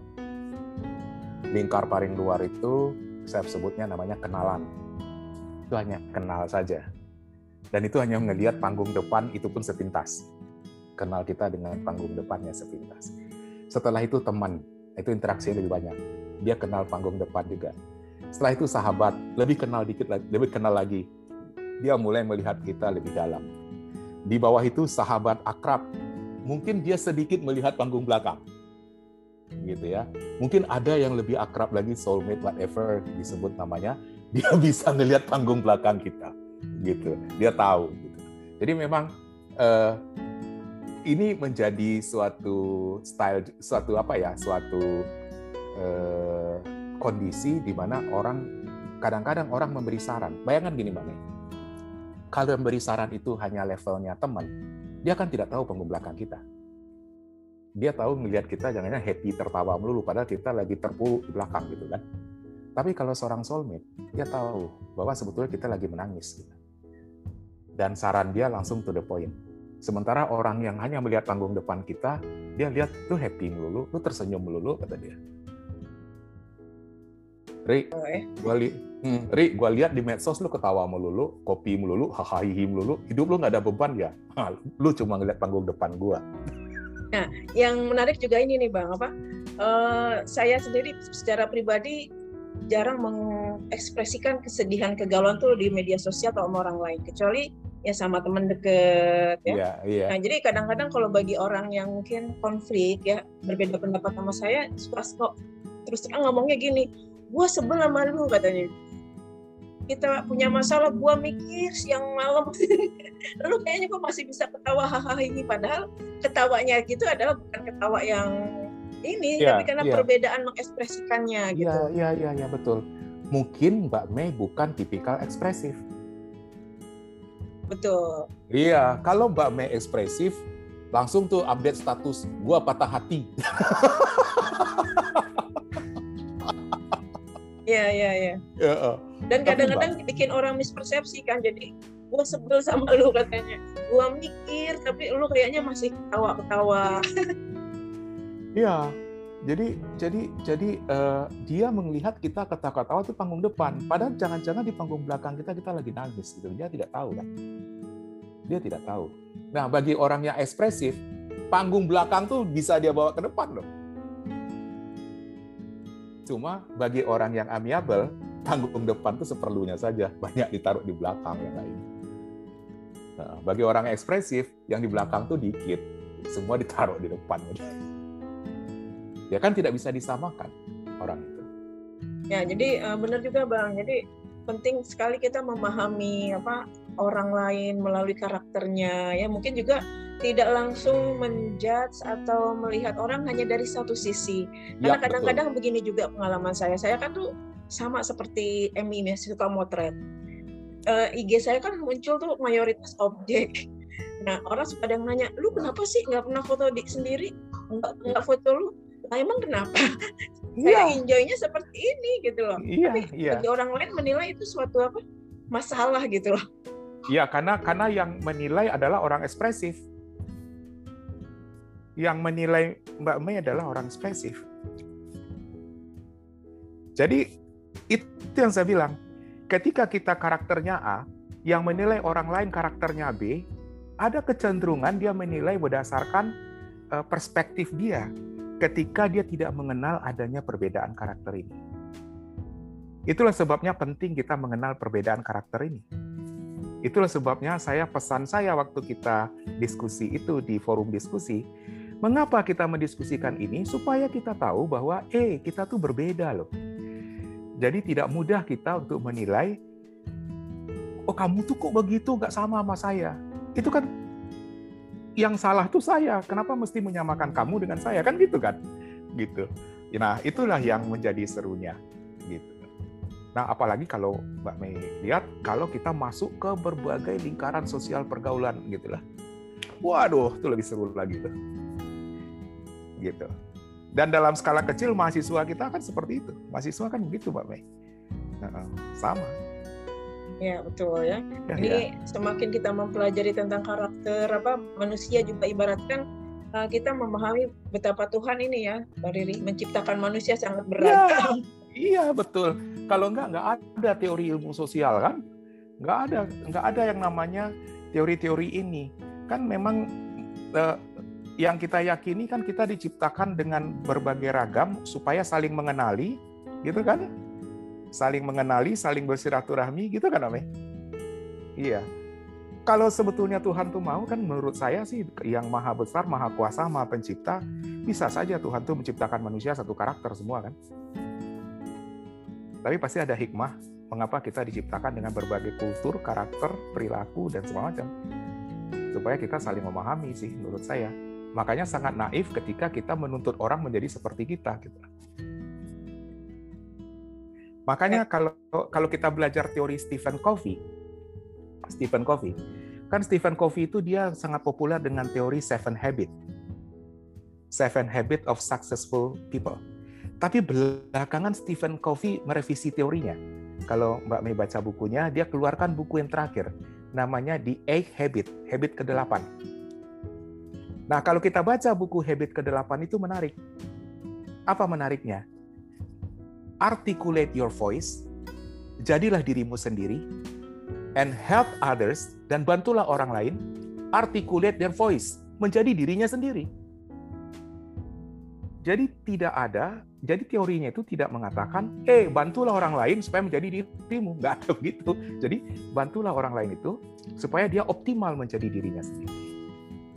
Lingkar paling luar itu saya sebutnya namanya kenalan. Itu hanya kenal saja. Dan itu hanya melihat panggung depan itu pun sepintas. Kenal kita dengan panggung depannya sepintas. Setelah itu teman, itu interaksi lebih banyak. Dia kenal panggung depan juga setelah itu sahabat, lebih kenal dikit lebih kenal lagi. Dia mulai melihat kita lebih dalam. Di bawah itu sahabat akrab. Mungkin dia sedikit melihat panggung belakang. Gitu ya. Mungkin ada yang lebih akrab lagi soulmate whatever disebut namanya, dia bisa melihat panggung belakang kita. Gitu. Dia tahu gitu. Jadi memang uh, ini menjadi suatu style suatu apa ya suatu uh, kondisi di mana orang kadang-kadang orang memberi saran. Bayangkan gini Mbak kalau yang memberi saran itu hanya levelnya teman, dia kan tidak tahu panggung belakang kita. Dia tahu melihat kita jangan happy tertawa melulu, padahal kita lagi terpuruk di belakang gitu kan. Tapi kalau seorang soulmate, dia tahu bahwa sebetulnya kita lagi menangis. Gitu. Dan saran dia langsung to the point. Sementara orang yang hanya melihat panggung depan kita, dia lihat lu happy melulu, lu tersenyum melulu, kata dia Ri, oh, eh? gua li hmm, Ri, gua lihat di medsos lu ketawa melulu, kopi melulu, hahaha melulu, hidup lu nggak ada beban ya? Ha, lu cuma ngeliat panggung depan gua. Nah, yang menarik juga ini nih bang, apa? uh, saya sendiri secara pribadi jarang mengekspresikan kesedihan kegalauan tuh di media sosial atau sama orang lain kecuali ya sama teman deket ya. Yeah, yeah. Nah jadi kadang-kadang kalau bagi orang yang mungkin konflik ya berbeda pendapat sama saya suka kok terus terang ngomongnya gini, gue sebel sama lu katanya. Kita punya masalah, gue mikir siang malam. Lalu kayaknya gue masih bisa ketawa hahaha ini padahal ketawanya gitu adalah bukan ketawa yang ini ya, tapi karena ya. perbedaan mengekspresikannya gitu. Iya, iya, iya, ya, betul. Mungkin Mbak Mei bukan tipikal ekspresif. Betul. Iya, kalau Mbak Mei ekspresif, langsung tuh update status, gua patah hati. Iya, iya, iya. Ya, uh. Dan kadang-kadang bikin orang mispersepsi kan, jadi gua sebel sama lu katanya. Gua mikir, tapi lu kayaknya masih ketawa-ketawa. Iya. Jadi jadi jadi uh, dia melihat kita ketawa-ketawa itu panggung depan, padahal jangan-jangan di panggung belakang kita kita lagi nangis gitu. Dia tidak tahu kan. Dia tidak tahu. Nah, bagi orang yang ekspresif, panggung belakang tuh bisa dia bawa ke depan loh. Cuma bagi orang yang amiable, panggung depan tuh seperlunya saja, banyak ditaruh di belakang yang lain. Nah, bagi orang yang ekspresif, yang di belakang tuh dikit, semua ditaruh di depan ya kan tidak bisa disamakan orang itu. Ya, jadi uh, benar juga Bang. Jadi penting sekali kita memahami apa orang lain melalui karakternya ya. Mungkin juga tidak langsung menjudge atau melihat orang hanya dari satu sisi. Karena ya, kadang-kadang begini juga pengalaman saya. Saya kan tuh sama seperti Emi ya suka motret. Uh, IG saya kan muncul tuh mayoritas objek. Nah orang suka yang nanya, lu kenapa sih nggak pernah foto dik sendiri? Nggak nggak foto lu? nah, emang kenapa iya. saya enjoynya seperti ini gitu loh iya, tapi iya. bagi orang lain menilai itu suatu apa masalah gitu loh Iya, karena karena yang menilai adalah orang ekspresif. Yang menilai Mbak Mei adalah orang ekspresif. Jadi itu yang saya bilang. Ketika kita karakternya A, yang menilai orang lain karakternya B, ada kecenderungan dia menilai berdasarkan eh, perspektif dia ketika dia tidak mengenal adanya perbedaan karakter ini. Itulah sebabnya penting kita mengenal perbedaan karakter ini. Itulah sebabnya saya pesan saya waktu kita diskusi itu di forum diskusi, mengapa kita mendiskusikan ini supaya kita tahu bahwa eh kita tuh berbeda loh. Jadi tidak mudah kita untuk menilai oh kamu tuh kok begitu nggak sama sama saya. Itu kan yang salah tuh saya. Kenapa mesti menyamakan kamu dengan saya? Kan gitu kan? Gitu. Nah, itulah yang menjadi serunya. Gitu. Nah, apalagi kalau Mbak Mei lihat, kalau kita masuk ke berbagai lingkaran sosial pergaulan, gitulah. Waduh, itu lebih seru lagi tuh. Gitu. Dan dalam skala kecil, mahasiswa kita kan seperti itu. Mahasiswa kan begitu, Mbak Mei. Nah, sama Ya betul ya. ya Ini ya. semakin kita mempelajari tentang karakter apa manusia juga ibaratkan uh, kita memahami betapa Tuhan ini ya, dari menciptakan manusia sangat beragam. Ya, iya betul. Kalau enggak enggak ada teori ilmu sosial kan? Enggak ada enggak ada yang namanya teori-teori ini. Kan memang uh, yang kita yakini kan kita diciptakan dengan berbagai ragam supaya saling mengenali, gitu kan? saling mengenali, saling bersiraturahmi gitu kan Ame? Iya. Kalau sebetulnya Tuhan tuh mau kan menurut saya sih yang maha besar, maha kuasa, maha pencipta, bisa saja Tuhan tuh menciptakan manusia satu karakter semua kan. Tapi pasti ada hikmah mengapa kita diciptakan dengan berbagai kultur, karakter, perilaku, dan semua macam. Supaya kita saling memahami sih menurut saya. Makanya sangat naif ketika kita menuntut orang menjadi seperti kita. Gitu. Makanya ya. kalau kalau kita belajar teori Stephen Covey, Stephen Covey, kan Stephen Covey itu dia sangat populer dengan teori Seven Habit, Seven Habit of Successful People. Tapi belakangan Stephen Covey merevisi teorinya. Kalau Mbak Mei baca bukunya, dia keluarkan buku yang terakhir, namanya The Eight Habit, Habit ke-8. Nah, kalau kita baca buku Habit ke-8 itu menarik. Apa menariknya? articulate your voice, jadilah dirimu sendiri, and help others, dan bantulah orang lain, articulate their voice, menjadi dirinya sendiri. jadi tidak ada, jadi teorinya itu tidak mengatakan, eh bantulah orang lain supaya menjadi dirimu. Nggak ada begitu. Jadi bantulah orang lain itu supaya dia optimal menjadi dirinya sendiri.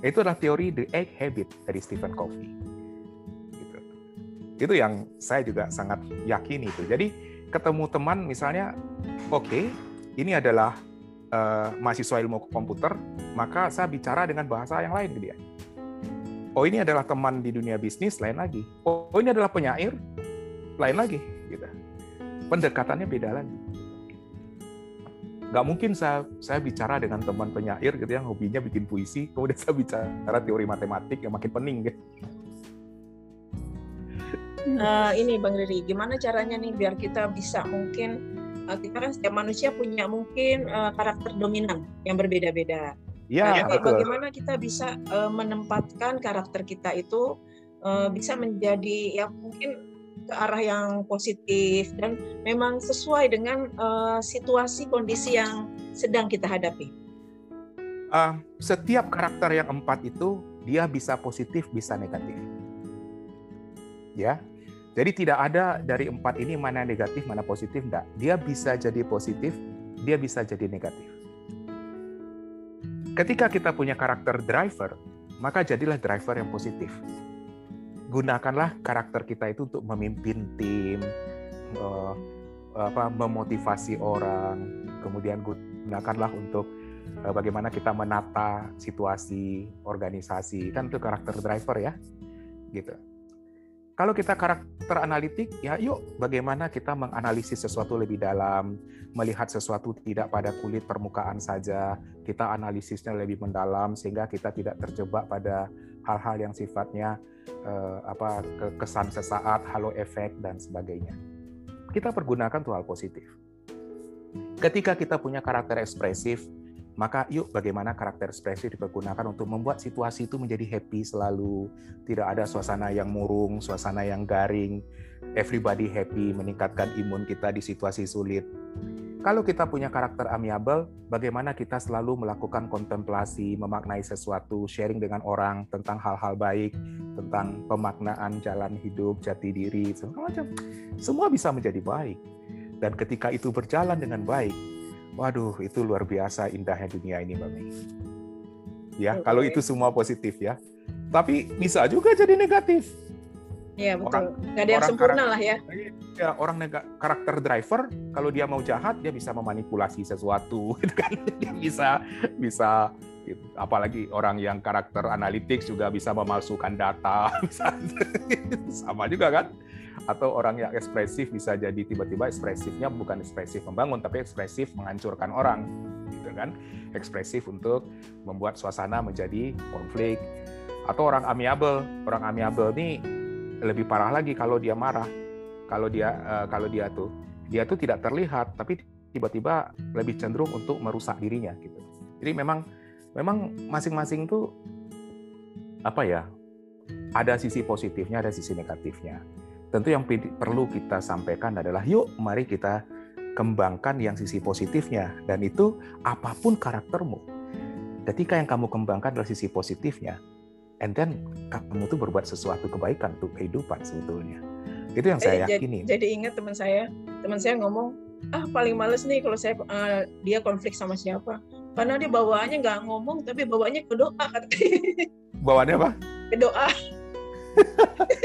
Itu adalah teori The Egg Habit dari Stephen Covey. Gitu. Itu yang saya juga sangat yakin itu. Jadi ketemu teman misalnya, oke, okay, ini adalah uh, mahasiswa ilmu komputer, maka saya bicara dengan bahasa yang lain ke dia oh ini adalah teman di dunia bisnis lain lagi oh ini adalah penyair lain lagi gitu pendekatannya beda lagi nggak mungkin saya saya bicara dengan teman penyair gitu yang hobinya bikin puisi kemudian saya bicara teori matematik yang makin pening gitu. Uh, ini Bang Riri, gimana caranya nih biar kita bisa mungkin uh, kita kan setiap manusia punya mungkin uh, karakter dominan yang berbeda-beda. Ya, nah, betul. bagaimana kita bisa uh, menempatkan karakter kita itu uh, bisa menjadi ya mungkin ke arah yang positif dan memang sesuai dengan uh, situasi kondisi yang sedang kita hadapi. Uh, setiap karakter yang empat itu dia bisa positif, bisa negatif. Ya, jadi tidak ada dari empat ini mana negatif, mana positif, enggak. Dia bisa jadi positif, dia bisa jadi negatif. Ketika kita punya karakter driver, maka jadilah driver yang positif. Gunakanlah karakter kita itu untuk memimpin tim, uh, apa, memotivasi orang, kemudian gunakanlah untuk uh, bagaimana kita menata situasi organisasi, kan itu karakter driver ya, gitu. Kalau kita karakter analitik, ya yuk bagaimana kita menganalisis sesuatu lebih dalam, melihat sesuatu tidak pada kulit permukaan saja, kita analisisnya lebih mendalam sehingga kita tidak terjebak pada hal-hal yang sifatnya eh, apa kesan sesaat, halo efek dan sebagainya. Kita pergunakan tuh hal positif. Ketika kita punya karakter ekspresif, maka yuk bagaimana karakter ekspresi dipergunakan untuk membuat situasi itu menjadi happy selalu, tidak ada suasana yang murung, suasana yang garing, everybody happy, meningkatkan imun kita di situasi sulit. Kalau kita punya karakter amiable, bagaimana kita selalu melakukan kontemplasi, memaknai sesuatu, sharing dengan orang tentang hal-hal baik, tentang pemaknaan jalan hidup, jati diri, segala macam. Semua bisa menjadi baik. Dan ketika itu berjalan dengan baik, Waduh, itu luar biasa indahnya dunia ini, Mbak Mei. Ya, kalau itu semua positif ya. Tapi bisa juga jadi negatif. Iya, betul. Orang, Gak ada yang sempurna karakter, lah ya. Ya, orang nega, karakter driver kalau dia mau jahat dia bisa memanipulasi sesuatu gitu kan. Dia bisa bisa gitu. apalagi orang yang karakter analitik juga bisa memalsukan data bisa sama juga kan atau orang yang ekspresif bisa jadi tiba-tiba ekspresifnya bukan ekspresif membangun tapi ekspresif menghancurkan orang gitu kan ekspresif untuk membuat suasana menjadi konflik atau orang amiable orang amiable ini lebih parah lagi kalau dia marah. Kalau dia uh, kalau dia tuh dia tuh tidak terlihat tapi tiba-tiba lebih cenderung untuk merusak dirinya gitu. Jadi memang memang masing-masing tuh apa ya ada sisi positifnya ada sisi negatifnya. Tentu yang perlu kita sampaikan adalah yuk mari kita kembangkan yang sisi positifnya. Dan itu apa pun karaktermu. Ketika yang kamu kembangkan adalah sisi positifnya and then kamu tuh berbuat sesuatu kebaikan untuk kehidupan sebetulnya. Itu yang saya eh, yakini jadi, jadi ingat teman saya. Teman saya ngomong ah paling males nih kalau saya uh, dia konflik sama siapa. Karena dia bawaannya nggak ngomong tapi bawaannya ke doa bawaannya apa? Ke doa.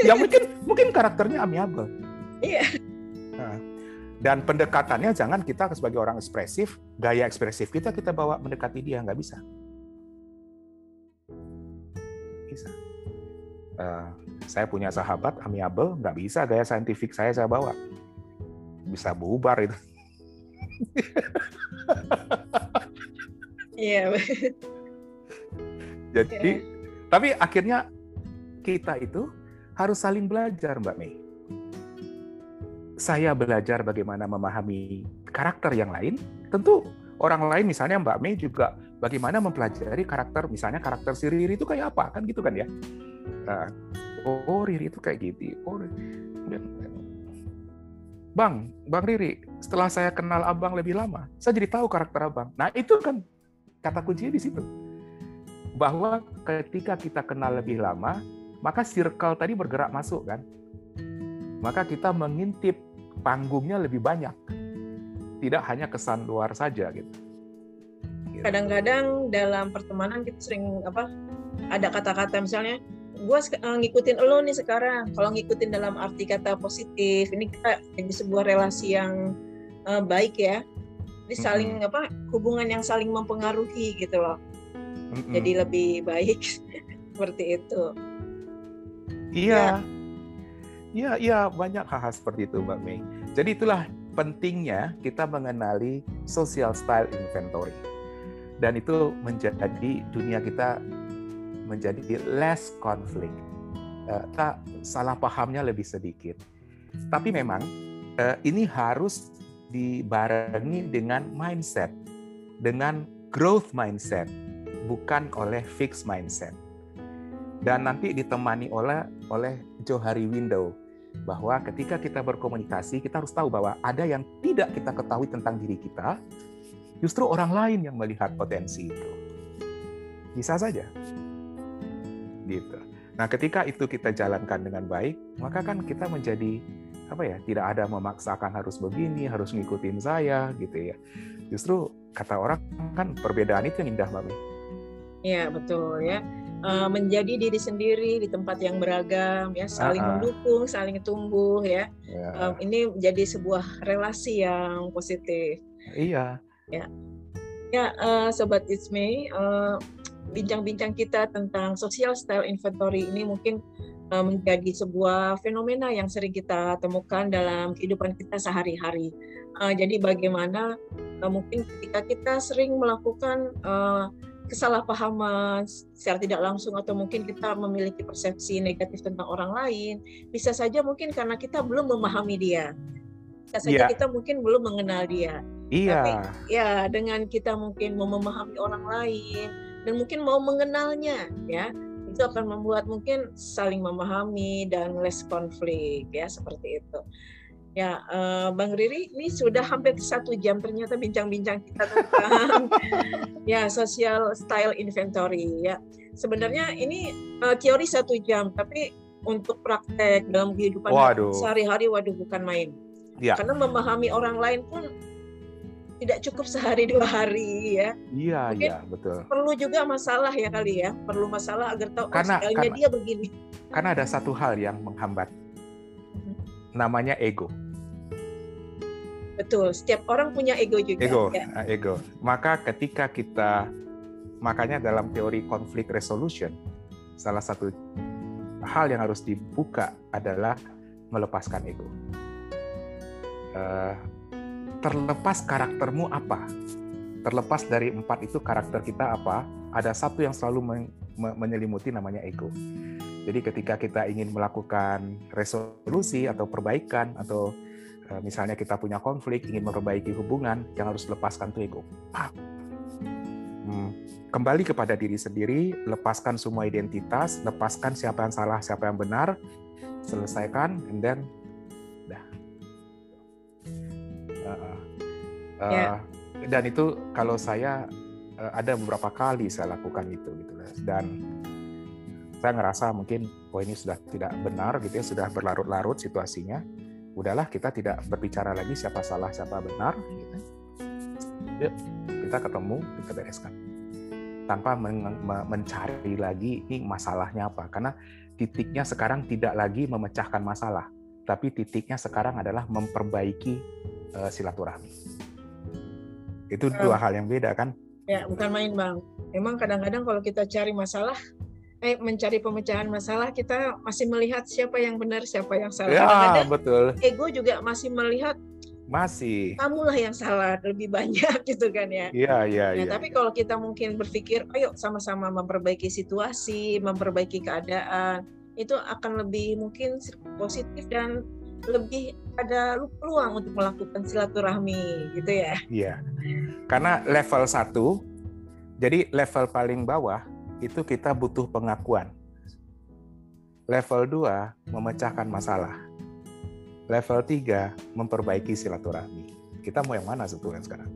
Ya mungkin mungkin karakternya amiable. Iya. Nah, dan pendekatannya jangan kita sebagai orang ekspresif, gaya ekspresif kita kita bawa mendekati dia nggak bisa. Bisa. Uh, saya punya sahabat amiable, nggak bisa gaya saintifik saya saya bawa. Bisa bubar itu. Iya. Jadi, yeah. tapi akhirnya kita itu harus saling belajar, Mbak Mei. Saya belajar bagaimana memahami karakter yang lain. Tentu orang lain, misalnya Mbak Mei juga bagaimana mempelajari karakter, misalnya karakter si Riri itu kayak apa, kan gitu kan ya. Nah, oh Riri itu kayak gitu. Oh, Bang, Bang Riri, setelah saya kenal Abang lebih lama, saya jadi tahu karakter Abang. Nah, itu kan kata kuncinya di situ. Bahwa ketika kita kenal lebih lama, maka circle tadi bergerak masuk kan. Maka kita mengintip panggungnya lebih banyak. Tidak hanya kesan luar saja gitu. gitu. Kadang-kadang dalam pertemanan kita sering apa ada kata-kata misalnya gue eh, ngikutin lo nih sekarang kalau ngikutin dalam arti kata positif ini kita jadi sebuah relasi yang uh, baik ya jadi saling mm -hmm. apa hubungan yang saling mempengaruhi gitu loh mm -hmm. jadi lebih baik seperti itu iya iya iya banyak hal-hal seperti itu mbak Mei jadi itulah pentingnya kita mengenali social style inventory dan itu menjadi dunia kita menjadi less conflict. Uh, tak salah pahamnya lebih sedikit. Tapi memang uh, ini harus dibarengi dengan mindset, dengan growth mindset, bukan oleh fixed mindset. Dan nanti ditemani oleh oleh Johari Window bahwa ketika kita berkomunikasi kita harus tahu bahwa ada yang tidak kita ketahui tentang diri kita, justru orang lain yang melihat potensi itu. Bisa saja gitu. Nah, ketika itu kita jalankan dengan baik, maka kan kita menjadi apa ya? Tidak ada memaksakan harus begini, harus ngikutin saya gitu ya. Justru kata orang kan perbedaan itu yang indah, Mami. Iya, betul ya. Menjadi diri sendiri di tempat yang beragam ya, saling uh -uh. mendukung, saling tumbuh ya. Yeah. ini menjadi sebuah relasi yang positif. Iya. Ya. Ya, uh, sobat It's Me, uh, bincang-bincang kita tentang social style inventory ini mungkin uh, menjadi sebuah fenomena yang sering kita temukan dalam kehidupan kita sehari-hari. Uh, jadi bagaimana uh, mungkin ketika kita sering melakukan uh, kesalahpahaman secara tidak langsung atau mungkin kita memiliki persepsi negatif tentang orang lain, bisa saja mungkin karena kita belum memahami dia. Bisa saja yeah. kita mungkin belum mengenal dia. Iya. Tapi ya dengan kita mungkin memahami orang lain, dan mungkin mau mengenalnya ya itu akan membuat mungkin saling memahami dan less konflik ya seperti itu ya uh, Bang Riri ini sudah hampir satu jam ternyata bincang-bincang kita tentang ya social style inventory ya sebenarnya ini uh, teori satu jam tapi untuk praktek dalam kehidupan sehari-hari waduh bukan main ya. karena memahami orang lain pun tidak cukup sehari dua hari ya. Iya Mungkin iya betul. Perlu juga masalah ya kali ya, perlu masalah agar tahu karena, oh, karena dia begini. Karena ada satu hal yang menghambat. Namanya ego. Betul, setiap orang punya ego juga. Ego, ya. Ah, ego. Maka ketika kita, makanya dalam teori konflik resolution, salah satu hal yang harus dibuka adalah melepaskan ego. Uh, terlepas karaktermu apa, terlepas dari empat itu karakter kita apa, ada satu yang selalu men menyelimuti namanya ego. Jadi ketika kita ingin melakukan resolusi atau perbaikan atau e, misalnya kita punya konflik ingin memperbaiki hubungan yang harus lepaskan tuh ego. Hmm, kembali kepada diri sendiri, lepaskan semua identitas, lepaskan siapa yang salah, siapa yang benar, selesaikan, and then yeah. Ya. dan itu kalau saya uh, ada beberapa kali saya lakukan itu gitu dan saya ngerasa mungkin oh ini sudah tidak benar gitu ya sudah berlarut-larut situasinya udahlah kita tidak berbicara lagi siapa salah siapa benar gitu. yuk kita ketemu kita bereskan tanpa men mencari lagi ini masalahnya apa karena titiknya sekarang tidak lagi memecahkan masalah tapi titiknya sekarang adalah memperbaiki uh, silaturahmi itu dua hal yang beda kan? Ya, bukan main bang. Memang kadang-kadang kalau kita cari masalah, eh mencari pemecahan masalah kita masih melihat siapa yang benar, siapa yang salah. Ya, kadang-kadang betul. Ego juga masih melihat masih kamulah yang salah lebih banyak gitu kan ya. Iya, iya, nah, iya. Tapi kalau kita mungkin berpikir, ayo sama-sama memperbaiki situasi, memperbaiki keadaan, itu akan lebih mungkin positif dan lebih ada peluang untuk melakukan silaturahmi gitu ya. Iya. Karena level satu, jadi level paling bawah itu kita butuh pengakuan. Level 2 memecahkan masalah. Level 3 memperbaiki silaturahmi. Kita mau yang mana sebetulnya sekarang?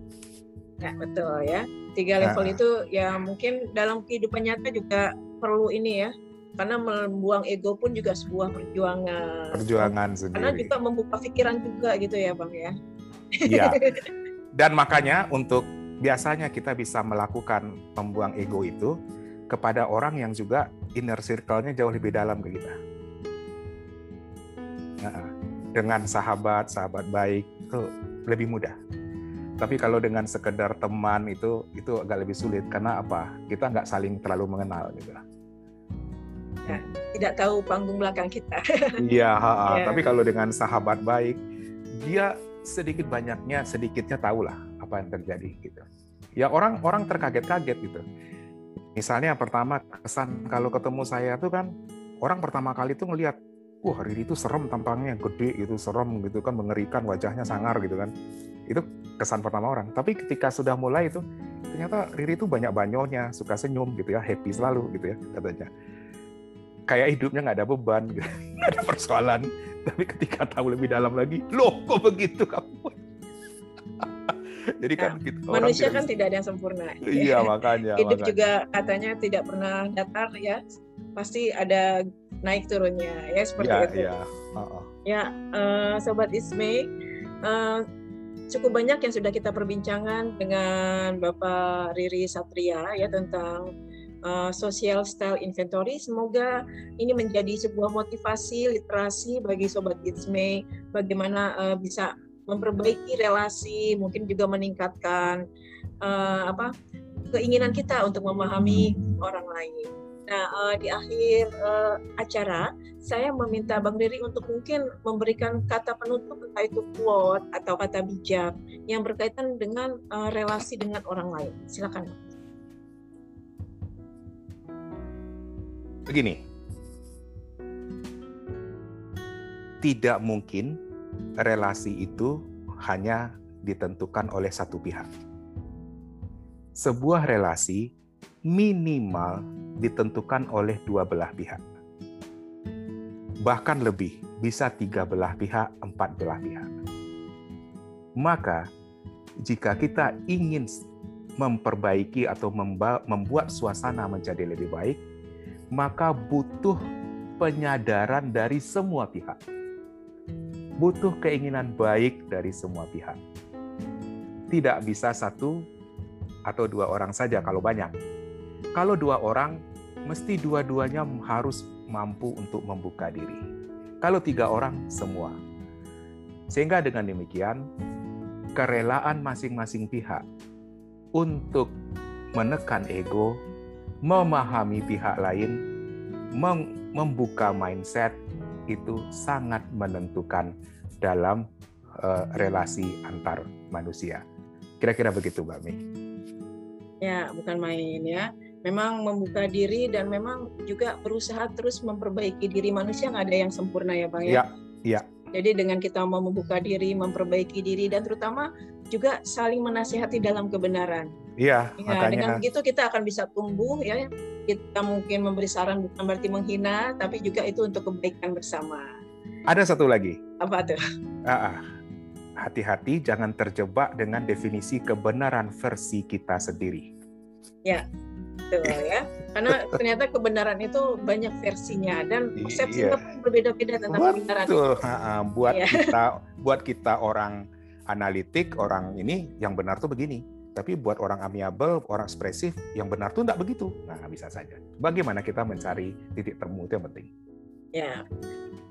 Ya, betul ya. Tiga level nah. itu ya mungkin dalam kehidupan nyata juga perlu ini ya, karena membuang ego pun juga sebuah perjuangan. Perjuangan sendiri. Karena kita membuka pikiran juga gitu ya bang ya. Iya. Dan makanya untuk biasanya kita bisa melakukan membuang ego itu kepada orang yang juga inner circle-nya jauh lebih dalam ke kita. Nah, dengan sahabat, sahabat baik itu lebih mudah. Tapi kalau dengan sekedar teman itu itu agak lebih sulit karena apa? Kita nggak saling terlalu mengenal gitu. Ya, tidak tahu panggung belakang kita. Iya, ya. tapi kalau dengan sahabat baik, dia sedikit banyaknya sedikitnya tahu lah apa yang terjadi gitu. Ya orang orang terkaget-kaget gitu. Misalnya yang pertama kesan kalau ketemu saya tuh kan orang pertama kali tuh ngelihat wah Riri itu serem tampangnya gede gitu serem gitu kan mengerikan wajahnya sangar gitu kan. Itu kesan pertama orang. Tapi ketika sudah mulai itu ternyata Riri itu banyak banyonya suka senyum gitu ya happy selalu gitu ya katanya. Kayak hidupnya nggak ada beban gitu. nggak ada persoalan. Tapi ketika tahu lebih dalam lagi loh kok begitu kamu jadi kan nah, gitu, manusia kan tidak ada yang sempurna iya makanya hidup makanya. juga katanya tidak pernah datar ya pasti ada naik turunnya ya seperti ya, itu. Ya, uh -uh. ya uh, sobat Isme, uh, cukup banyak yang sudah kita perbincangan dengan Bapak Riri Satria ya tentang uh, social style inventory. Semoga ini menjadi sebuah motivasi literasi bagi sobat Isme bagaimana uh, bisa memperbaiki relasi, mungkin juga meningkatkan uh, apa keinginan kita untuk memahami orang lain. Nah, uh, di akhir uh, acara, saya meminta Bang Riri untuk mungkin memberikan kata penutup, entah itu quote atau kata bijak yang berkaitan dengan uh, relasi dengan orang lain. Silakan. Begini, tidak mungkin relasi itu hanya ditentukan oleh satu pihak. Sebuah relasi minimal ditentukan oleh dua belah pihak. Bahkan lebih, bisa tiga belah pihak, empat belah pihak. Maka, jika kita ingin memperbaiki atau membuat suasana menjadi lebih baik, maka butuh penyadaran dari semua pihak. Butuh keinginan baik dari semua pihak. Tidak bisa satu atau dua orang saja kalau banyak kalau dua orang, mesti dua-duanya harus mampu untuk membuka diri. Kalau tiga orang, semua. Sehingga dengan demikian, kerelaan masing-masing pihak untuk menekan ego, memahami pihak lain, membuka mindset itu sangat menentukan dalam uh, relasi antar manusia. Kira-kira begitu, Mbak Mi. Ya, bukan main ya memang membuka diri dan memang juga berusaha terus memperbaiki diri manusia nggak ada yang sempurna ya bang ya. Iya. Ya. Jadi dengan kita mau membuka diri, memperbaiki diri dan terutama juga saling menasihati dalam kebenaran. Iya. Ya, makanya... Dengan begitu kita akan bisa tumbuh ya. Kita mungkin memberi saran bukan berarti menghina, tapi juga itu untuk kebaikan bersama. Ada satu lagi. Apa tuh? Ah, ah. hati-hati jangan terjebak dengan definisi kebenaran versi kita sendiri. Ya, gitu ya karena ternyata kebenaran itu banyak versinya dan persepsinya iya. pun berbeda-beda tentang Betul. kebenaran buat iya. kita buat kita orang analitik orang ini yang benar tuh begini tapi buat orang amiable, orang ekspresif, yang benar tuh tidak begitu. Nah, bisa saja. Bagaimana kita mencari titik temu itu yang penting. Ya,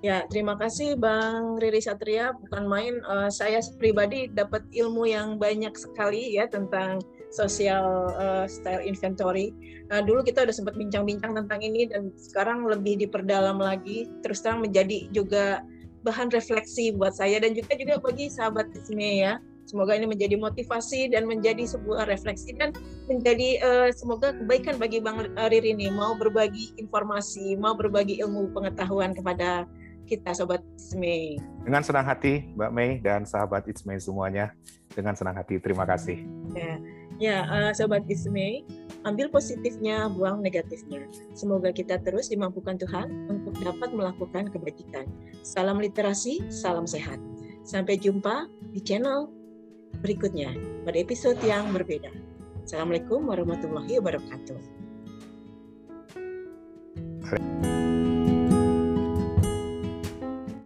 ya terima kasih Bang Riri Satria. Bukan main, uh, saya pribadi dapat ilmu yang banyak sekali ya tentang social uh, style inventory. Nah, dulu kita udah sempat bincang-bincang tentang ini dan sekarang lebih diperdalam lagi. Terus terang menjadi juga bahan refleksi buat saya dan juga juga bagi sahabat Isme ya. Semoga ini menjadi motivasi dan menjadi sebuah refleksi dan menjadi uh, semoga kebaikan bagi Bang Riri ini mau berbagi informasi, mau berbagi ilmu pengetahuan kepada kita sobat Isme. Dengan senang hati Mbak Mei dan sahabat Isme semuanya. Dengan senang hati. Terima kasih. Ya. Ya, uh, Sobat Isme, ambil positifnya, buang negatifnya. Semoga kita terus dimampukan Tuhan untuk dapat melakukan kebajikan. Salam literasi, salam sehat. Sampai jumpa di channel berikutnya pada episode yang berbeda. Assalamualaikum warahmatullahi wabarakatuh. Waalaikumsalam.